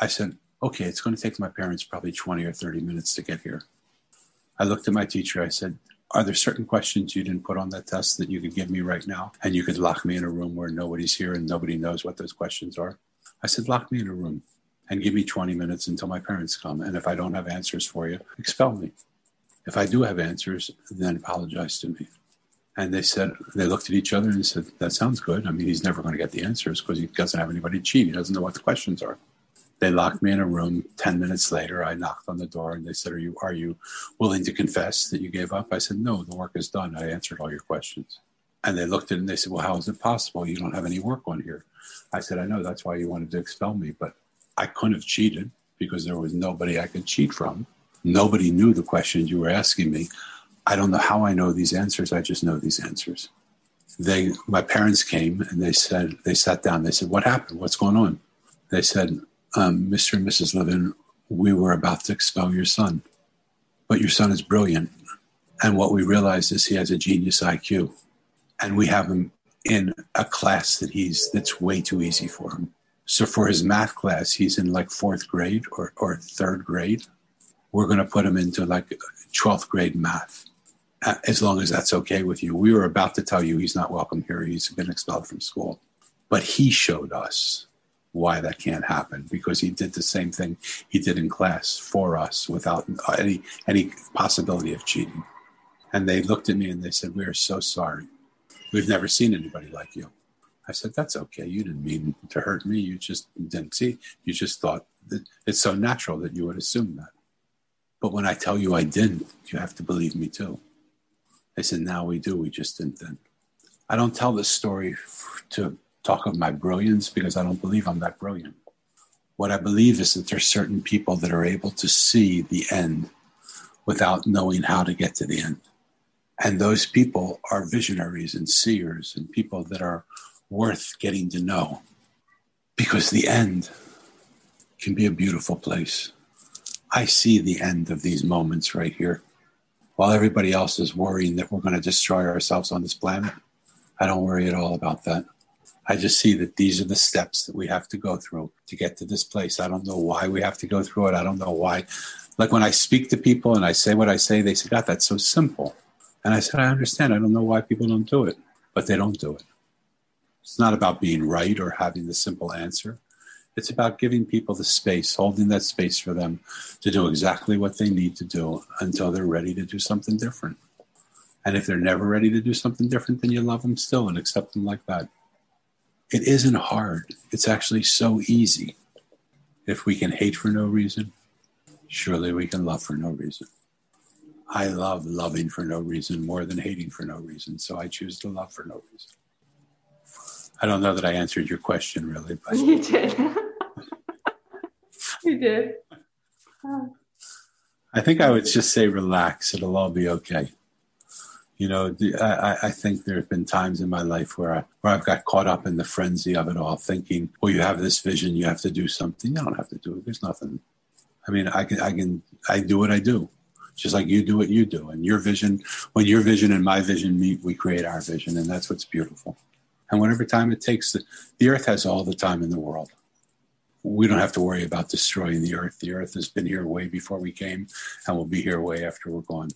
B: I said, Okay, it's going to take my parents probably 20 or 30 minutes to get here. I looked at my teacher. I said, are there certain questions you didn't put on that test that you could give me right now? And you could lock me in a room where nobody's here and nobody knows what those questions are? I said, lock me in a room and give me 20 minutes until my parents come. And if I don't have answers for you, expel me. If I do have answers, then apologize to me. And they said, they looked at each other and said, that sounds good. I mean, he's never going to get the answers because he doesn't have anybody to cheat. He doesn't know what the questions are. They locked me in a room. 10 minutes later, I knocked on the door and they said, are you, are you willing to confess that you gave up? I said, no, the work is done. I answered all your questions. And they looked at it and they said, well, how is it possible? You don't have any work on here. I said, I know that's why you wanted to expel me, but I couldn't have cheated because there was nobody I could cheat from. Nobody knew the questions you were asking me. I don't know how I know these answers. I just know these answers. They, my parents came and they said, they sat down. They said, "What happened? What's going on?" They said, um, "Mr. and Mrs. Levin, we were about to expel your son, but your son is brilliant, and what we realized is he has a genius IQ, and we have him in a class that he's that's way too easy for him. So for his math class, he's in like fourth grade or, or third grade. We're going to put him into like 12th grade math as long as that's okay with you. We were about to tell you he's not welcome here. He's been expelled from school. But he showed us why that can't happen because he did the same thing he did in class for us without any any possibility of cheating. And they looked at me and they said, "We are so sorry. We've never seen anybody like you." I said, "That's okay. You didn't mean to hurt me. You just didn't see. You just thought it's so natural that you would assume that. But when I tell you I didn't, you have to believe me too." I said, now we do. We just didn't then. I don't tell this story to talk of my brilliance because I don't believe I'm that brilliant. What I believe is that there's certain people that are able to see the end without knowing how to get to the end. And those people are visionaries and seers and people that are worth getting to know because the end can be a beautiful place. I see the end of these moments right here while everybody else is worrying that we're going to destroy ourselves on this planet, I don't worry at all about that. I just see that these are the steps that we have to go through to get to this place. I don't know why we have to go through it. I don't know why. Like when I speak to people and I say what I say, they say, God, that's so simple. And I said, I understand. I don't know why people don't do it, but they don't do it. It's not about being right or having the simple answer. It's about giving people the space, holding that space for them to do exactly what they need to do until they're ready to do something different. And if they're never ready to do something different, then you love them still and accept them like that. It isn't hard. It's actually so easy. If we can hate for no reason, surely we can love for no reason. I love loving for no reason more than hating for no reason. So I choose to love for no reason. I don't know that I answered your question really, but *laughs*
C: you did. *laughs* you did.
B: I think I would just say relax. It'll all be okay. You know, I, I think there have been times in my life where I where I've got caught up in the frenzy of it all, thinking, "Well, you have this vision, you have to do something." You don't have to do it. There's nothing. I mean, I can, I can, I do what I do, just like you do what you do. And your vision, when your vision and my vision meet, we create our vision, and that's what's beautiful. And whatever time it takes, the, the earth has all the time in the world we don't have to worry about destroying the earth. The earth has been here way before we came and will be here way after we're gone.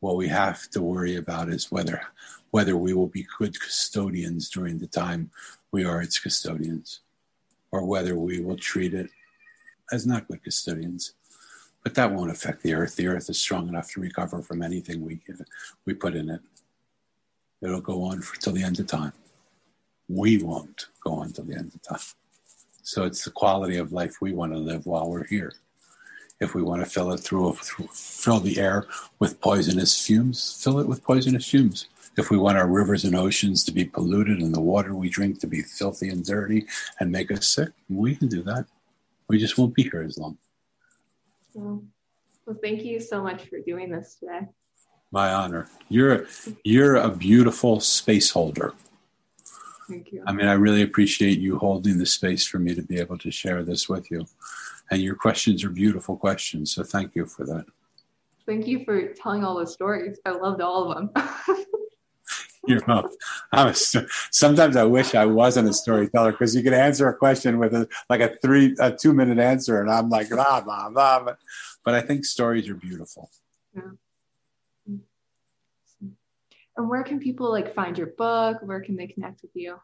B: What we have to worry about is whether whether we will be good custodians during the time we are its custodians, or whether we will treat it as not good custodians. But that won't affect the earth. The earth is strong enough to recover from anything we we put in it. It'll go on for till the end of time. We won't go on till the end of time. So it's the quality of life we want to live while we're here. If we want to fill it through, through fill the air with poisonous fumes, fill it with poisonous fumes. If we want our rivers and oceans to be polluted and the water we drink to be filthy and dirty and make us sick, we can do that. We just won't be here as long.
C: Well, well thank you so much for doing this today.
B: My honor. You're you're a beautiful space holder.
C: Thank you.
B: I mean, I really appreciate you holding the space for me to be able to share this with you. And your questions are beautiful questions. So thank you for that.
C: Thank you for telling all the stories. I loved all of them. *laughs*
B: You're welcome. I'm a, sometimes I wish I wasn't a storyteller because you can answer a question with a, like a three, a two minute answer, and I'm like blah blah blah. But, but I think stories are beautiful.
C: Yeah. And where can people like find your book? Where can they connect with you?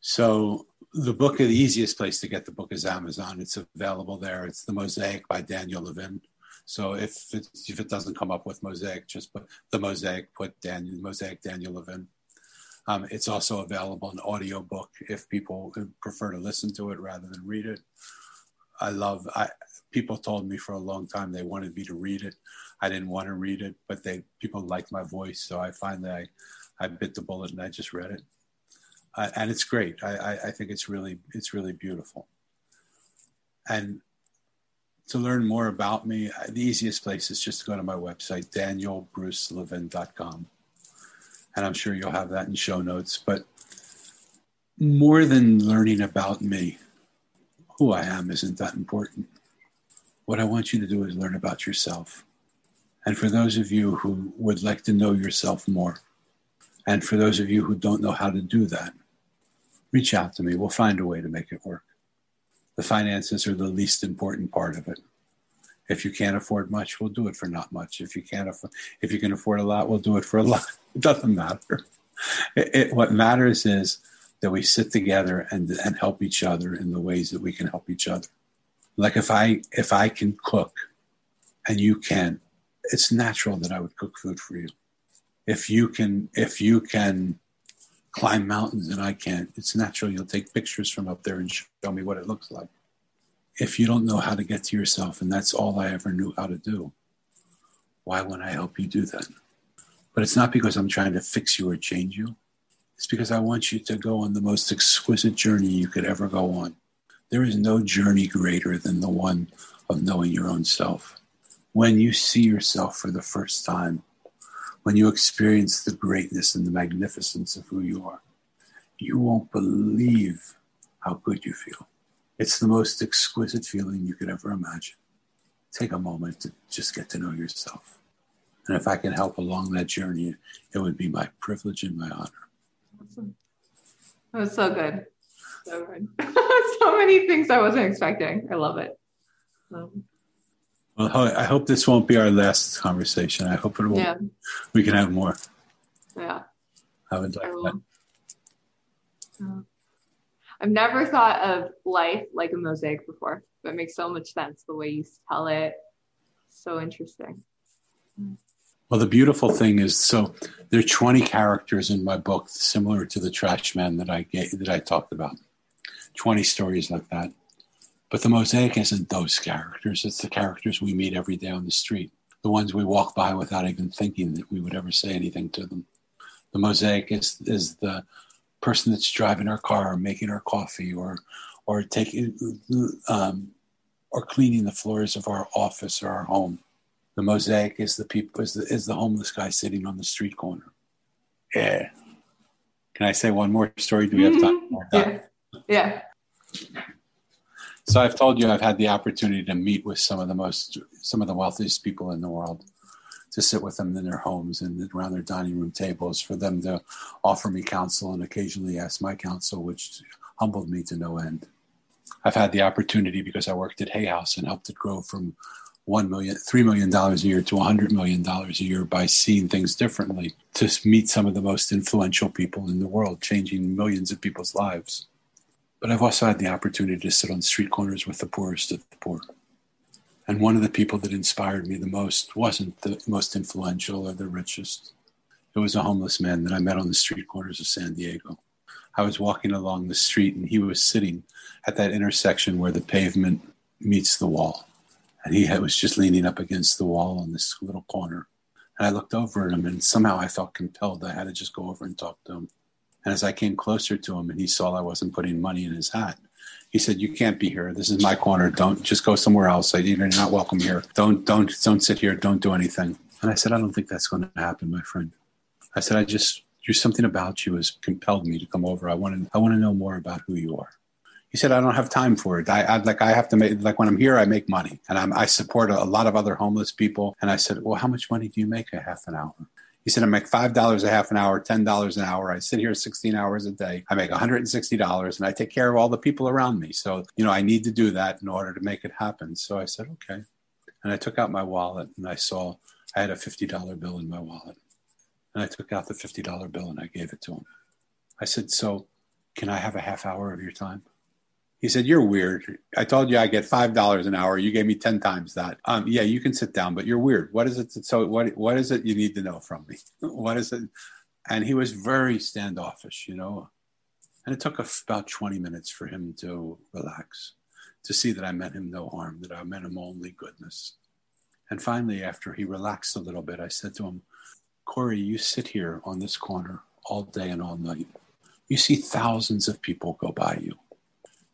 B: So the book, the easiest place to get the book is Amazon. It's available there. It's The Mosaic by Daniel Levin. So if it, if it doesn't come up with Mosaic, just put The Mosaic, put Daniel, Mosaic Daniel Levin. Um, it's also available in audiobook if people prefer to listen to it rather than read it. I love. I people told me for a long time they wanted me to read it. I didn't want to read it, but they people liked my voice, so I that I, I bit the bullet and I just read it, uh, and it's great. I, I, I think it's really it's really beautiful. And to learn more about me, the easiest place is just to go to my website, danielbrucelevin.com and I'm sure you'll have that in show notes. But more than learning about me, who I am isn't that important. What I want you to do is learn about yourself. And for those of you who would like to know yourself more, and for those of you who don't know how to do that, reach out to me. We'll find a way to make it work. The finances are the least important part of it. If you can't afford much, we'll do it for not much. If you can't afford, if you can afford a lot, we'll do it for a lot. *laughs* It doesn't matter. It, it, what matters is that we sit together and, and help each other in the ways that we can help each other. Like if I if I can cook and you can, it's natural that I would cook food for you. If you can if you can climb mountains and I can't, it's natural you'll take pictures from up there and show me what it looks like. If you don't know how to get to yourself and that's all I ever knew how to do, why wouldn't I help you do that? But it's not because I'm trying to fix you or change you. It's because I want you to go on the most exquisite journey you could ever go on. There is no journey greater than the one of knowing your own self. When you see yourself for the first time, when you experience the greatness and the magnificence of who you are, you won't believe how good you feel. It's the most exquisite feeling you could ever imagine. Take a moment to just get to know yourself. And if I can help along that journey, it would be my privilege and my honor.
C: Awesome. That was so good. So good. *laughs* so many things I wasn't expecting. I love it. Um,
B: well, I hope this won't be our last conversation. I hope it will. Yeah. We can have more.
C: Yeah.
B: I would like I that.
C: Uh, I've never thought of life like a mosaic before. That makes so much sense the way you tell it. So interesting.
B: Well, the beautiful thing is, so there are 20 characters in my book, similar to the Trash Man that I gave, that I talked about. 20 stories like that. But the mosaic isn't those characters. It's the characters we meet every day on the street, the ones we walk by without even thinking that we would ever say anything to them. The mosaic is, is the person that's driving our car or making our coffee or, or taking, um, or cleaning the floors of our office or our home the mosaic is the people is the, is the homeless guy sitting on the street corner. Yeah. Can I say one more story? Do we have time?
C: Mm-hmm. *laughs* Yeah. Yeah.
B: So I've told you I've had the opportunity to meet with some of the most some of the wealthiest people in the world, to sit with them in their homes and around their dining room tables, for them to offer me counsel and occasionally ask my counsel, which humbled me to no end. I've had the opportunity because I worked at Hay House and helped it grow from one million, three million dollars a year to a hundred million dollars a year by seeing things differently to meet some of the most influential people in the world, changing millions of people's lives. But I've also had the opportunity to sit on street corners with the poorest of the poor. And one of the people that inspired me the most wasn't the most influential or the richest. It was a homeless man that I met on the street corners of San Diego. I was walking along the street and he was sitting at that intersection where the pavement meets the wall and he was just leaning up against the wall in this little corner. And I looked over at him, and somehow I felt compelled. I had to just go over and talk to him. And as I came closer to him, and he saw I wasn't putting money in his hat, he said, "You can't be here. This is my corner. Don't just go somewhere else. You're not welcome here. Don't don't don't sit here. Don't do anything." And I said, "I don't think that's going to happen, my friend." I said, "I just there's something about you has compelled me to come over. I want to I want to know more about who you are." He said, I don't have time for it. I, I like I have to make like when I'm here, I make money, and I'm, I support a, a lot of other homeless people. And I said, well, how much money do you make a half an hour? He said, I make five dollars a half an hour, ten dollars an hour. I sit here 16 hours a day. I make $160 and I take care of all the people around me. So, you know, I need to do that in order to make it happen. So I said, okay. And I took out my wallet and I saw I had a $50 bill in my wallet. And I took out the $50 bill and I gave it to him. I said, So, can I have a half hour of your time? He said, You're weird. I told you I get $5 an hour. You gave me 10 times that. Um, yeah, you can sit down, but you're weird. What is it? So, what, what is it you need to know from me? *laughs* What is it? And he was very standoffish, you know. And it took about 20 minutes for him to relax, to see that I meant him no harm, that I meant him only goodness. And finally, after he relaxed a little bit, I said to him, Corey, you sit here on this corner all day and all night. You see thousands of people go by you.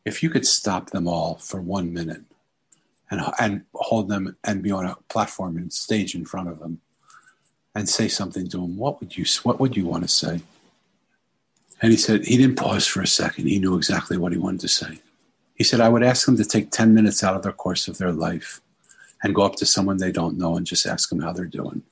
B: If you could stop them all for one minute and, and hold them and be on a platform and stage in front of them and say something to them, what would you, what would you want to say? And he said, he didn't pause for a second. He knew exactly what he wanted to say. He said, I would ask them to take 10 minutes out of the course of their life and go up to someone they don't know and just ask them how they're doing.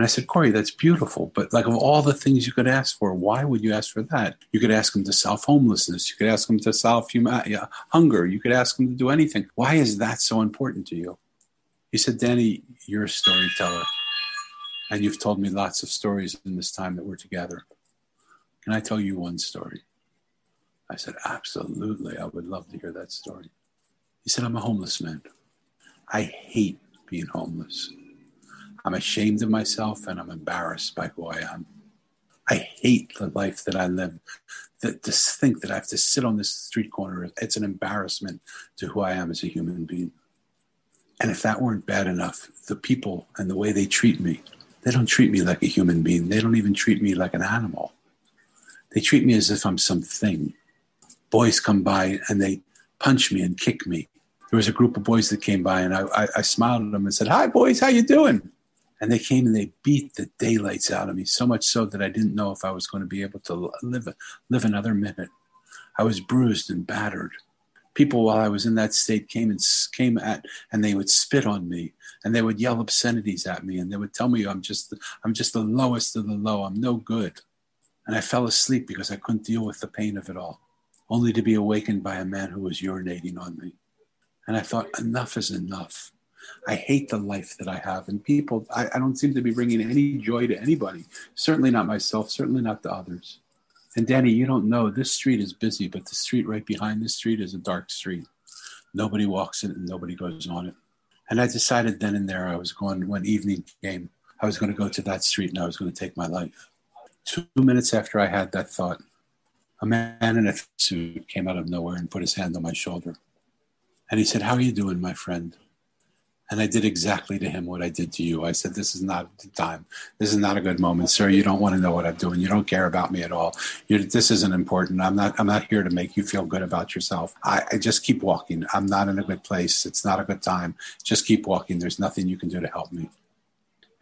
B: And I said, Corey, that's beautiful. But like of all the things you could ask for, why would you ask for that? You could ask them to solve homelessness. You could ask them to solve human, uh, hunger. You could ask them to do anything. Why is that so important to you? He said, Danny, you're a storyteller. And you've told me lots of stories in this time that we're together. Can I tell you one story? I said, Absolutely. I would love to hear that story. He said, I'm a homeless man. I hate being homeless. I'm ashamed of myself and I'm embarrassed by who I am. I hate the life that I live. That to think that I have to sit on this street corner, it's an embarrassment to who I am as a human being. And if that weren't bad enough, the people and the way they treat me, they don't treat me like a human being. They don't even treat me like an animal. They treat me as if I'm something. Boys come by and they punch me and kick me. There was a group of boys that came by and I, I, I smiled at them and said, Hi, boys, how you doing? And they came and they beat the daylights out of me, so much so that I didn't know if I was going to be able to live, live another minute. I was bruised and battered. People, while I was in that state, came and came at, and they would spit on me, and they would yell obscenities at me, and they would tell me I'm just, I'm just the lowest of the low. I'm no good. And I fell asleep because I couldn't deal with the pain of it all, only to be awakened by a man who was urinating on me. And I thought, enough is enough. I hate the life that I have. And people, I, I, don't seem to be bringing any joy to anybody, certainly not myself, certainly not to others. And Danny, you don't know, this street is busy, but the street right behind this street is a dark street. Nobody walks in it and nobody goes on it. And I decided then and there I was going, when evening came, I was going to go to that street and I was going to take my life. Two minutes after I had that thought, a man in a suit came out of nowhere and put his hand on my shoulder. And he said, How are you doing, my friend? And I did exactly to him what I did to you. I said, This is not the time. This is not a good moment, sir. You don't want to know what I'm doing. You don't care about me at all. You're, this isn't important. I'm not, I'm not here to make you feel good about yourself. I, I just keep walking. I'm not in a good place. It's not a good time. Just keep walking. There's nothing you can do to help me.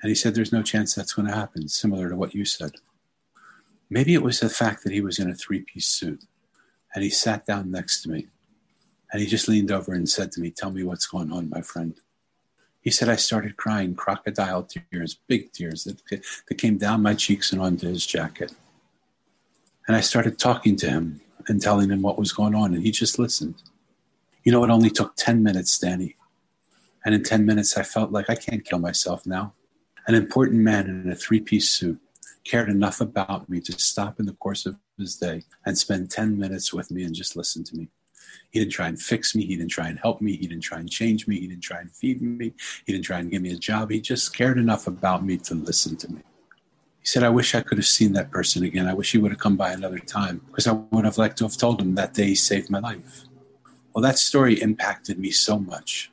B: And he said, There's no chance that's going to happen, similar to what you said. Maybe it was the fact that he was in a three piece suit and he sat down next to me and he just leaned over and said to me, Tell me what's going on, my friend. He said I started crying crocodile tears, big tears that, that came down my cheeks and onto his jacket. And I started talking to him and telling him what was going on, and he just listened. You know, it only took 10 minutes, Danny. And in 10 minutes, I felt like I can't kill myself now. An important man in a three piece suit cared enough about me to stop in the course of his day and spend 10 minutes with me and just listen to me. He didn't try and fix me. He didn't try and help me. He didn't try and change me. He didn't try and feed me. He didn't try and give me a job. He just cared enough about me to listen to me. He said, I wish I could have seen that person again. I wish he would have come by another time because I would have liked to have told him that day he saved my life. Well, that story impacted me so much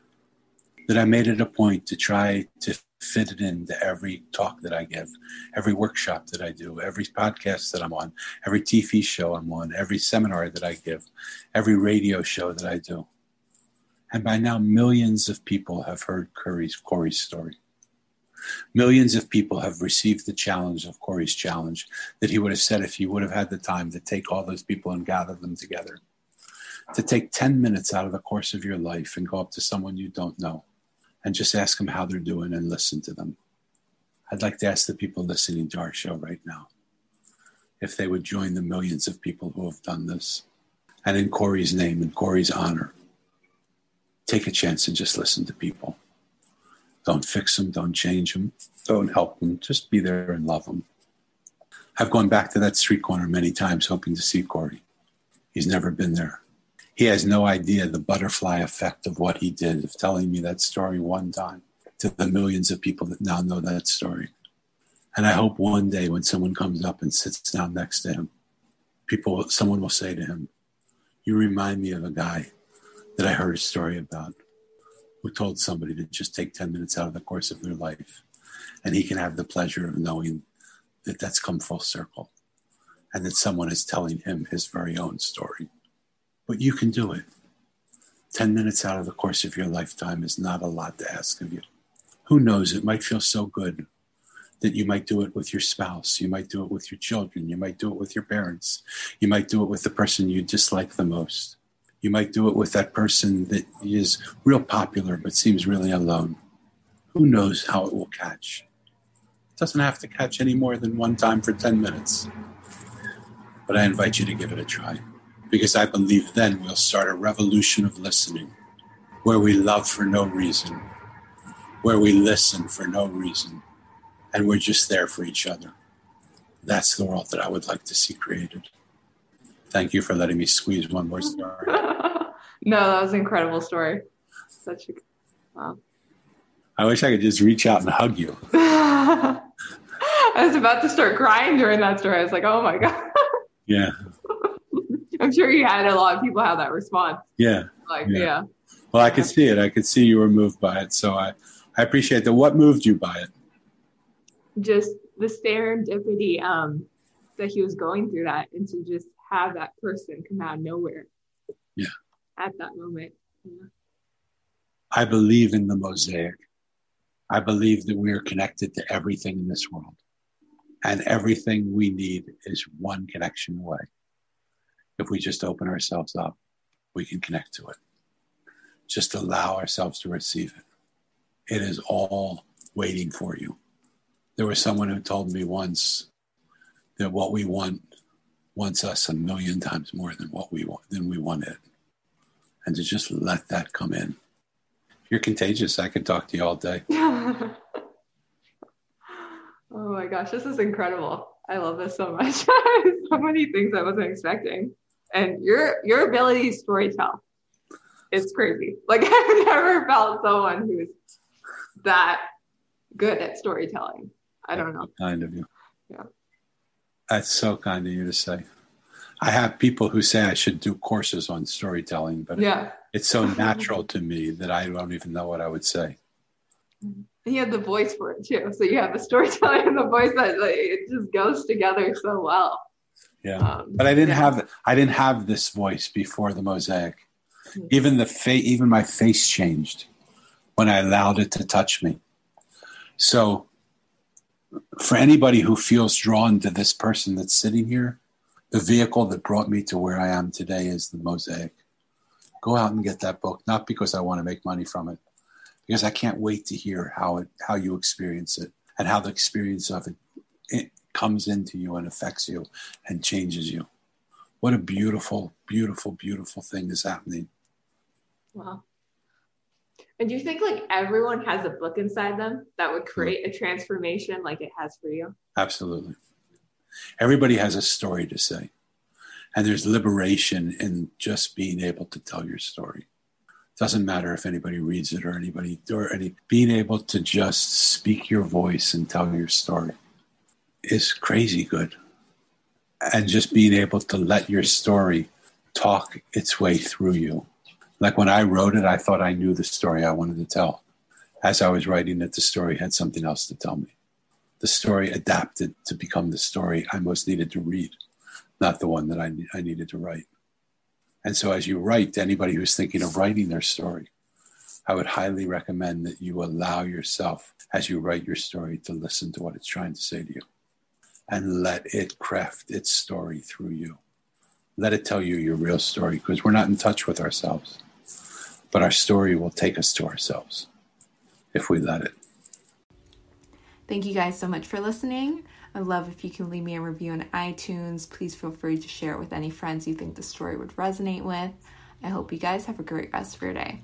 B: that I made it a point to try to fit it into every talk that I give, every workshop that I do, every podcast that I'm on, every TV show I'm on, every seminar that I give, every radio show that I do. And by now, millions of people have heard Corey's, Corey's story. Millions of people have received the challenge of Corey's challenge that he would have said if he would have had the time to take all those people and gather them together. To take 10 minutes out of the course of your life and go up to someone you don't know and just ask them how they're doing and listen to them. I'd like to ask the people listening to our show right now if they would join the millions of people who have done this. And in Corey's name, in Corey's honor, take a chance and just listen to people. Don't fix them, don't change them, don't help them, just be there and love them. I've gone back to that street corner many times hoping to see Corey. He's never been there. He has no idea the butterfly effect of what he did, of telling me that story one time to the millions of people that now know that story. And I hope one day when someone comes up and sits down next to him, people, someone will say to him, "You remind me of a guy that I heard a story about, who told somebody to just take ten minutes out of the course of their life, and he can have the pleasure of knowing that that's come full circle, and that someone is telling him his very own story. But you can do it. Ten minutes out of the course of your lifetime is not a lot to ask of you. Who knows? It might feel so good." that you might do it with your spouse, you might do it with your children, you might do it with your parents, you might do it with the person you dislike the most. You might do it with that person that is real popular but seems really alone. Who knows how it will catch? It doesn't have to catch any more than one time for 10 minutes. But I invite you to give it a try because I believe then we'll start a revolution of listening where we love for no reason, where we listen for no reason and we're just there for each other. That's the world that I would like to see created. Thank you for letting me squeeze one more story. *laughs*
C: no, that was an incredible story. Such a wow.
B: I wish I could just reach out and hug you. *laughs*
C: I was about to start crying during that story. I was like, oh my God.
B: Yeah.
C: Sure you had a lot of people have that response.
B: Yeah.
C: Like, yeah. yeah.
B: Well, I could see it. I could see you were moved by it. So I, I appreciate that. What moved you by it?
C: just the serendipity um, that he was going through that and to just have that person come out of nowhere.
B: Yeah.
C: At that moment. Yeah.
B: I believe in the mosaic. I believe that we are connected to everything in this world. And everything we need is one connection away. If we just open ourselves up, we can connect to it. Just allow ourselves to receive it. It is all waiting for you. There was someone who told me once that what we want wants us a million times more than what we want than we want it. And to just let that come in. You're contagious. I could talk to you all day. *laughs*
C: oh my gosh, this is incredible. I love this so much. *laughs* so many things I wasn't expecting. And your your ability to storytell is crazy. Like *laughs* I've never felt someone who's that good at storytelling. I don't know.
B: Kind of you.
C: Yeah.
B: That's so kind of you to say. I have people who say I should do courses on storytelling, but
C: yeah.
B: it's so natural to me that I don't even know what I would say.
C: You have the voice for it too. So you have the storytelling and the voice that like, it just goes together so well.
B: Yeah. Um, but I didn't yeah. have I didn't have this voice before the mosaic. Mm-hmm. Even the face even my face changed when I allowed it to touch me. So for anybody who feels drawn to this person that's sitting here, the vehicle that brought me to where I am today is the mosaic. Go out and get that book, not because I want to make money from it, because I can't wait to hear how it how you experience it and how the experience of it comes into you and affects you and changes you. What a beautiful, beautiful, beautiful thing is happening.
C: Wow. And do you think like everyone has a book inside them that would create a transformation like it has for you?
B: Absolutely. Everybody has a story to say. And there's liberation in just being able to tell your story. Doesn't matter if anybody reads it or anybody or any being able to just speak your voice and tell your story is crazy good. And just being able to let your story talk its way through you like when I wrote it, I thought I knew the story I wanted to tell. As I was writing it, the story had something else to tell me. The story adapted to become the story I most needed to read, not the one that I, I needed to write. And so, as you write, anybody who's thinking of writing their story, I would highly recommend that you allow yourself, as you write your story, to listen to what it's trying to say to you and let it craft its story through you. Let it tell you your real story because we're not in touch with ourselves. But our story will take us to ourselves if we let it.
A: Thank you guys so much for listening. I'd love if you can leave me a review on iTunes. Please feel free to share it with any friends you think the story would resonate with. I hope you guys have a great rest of your day.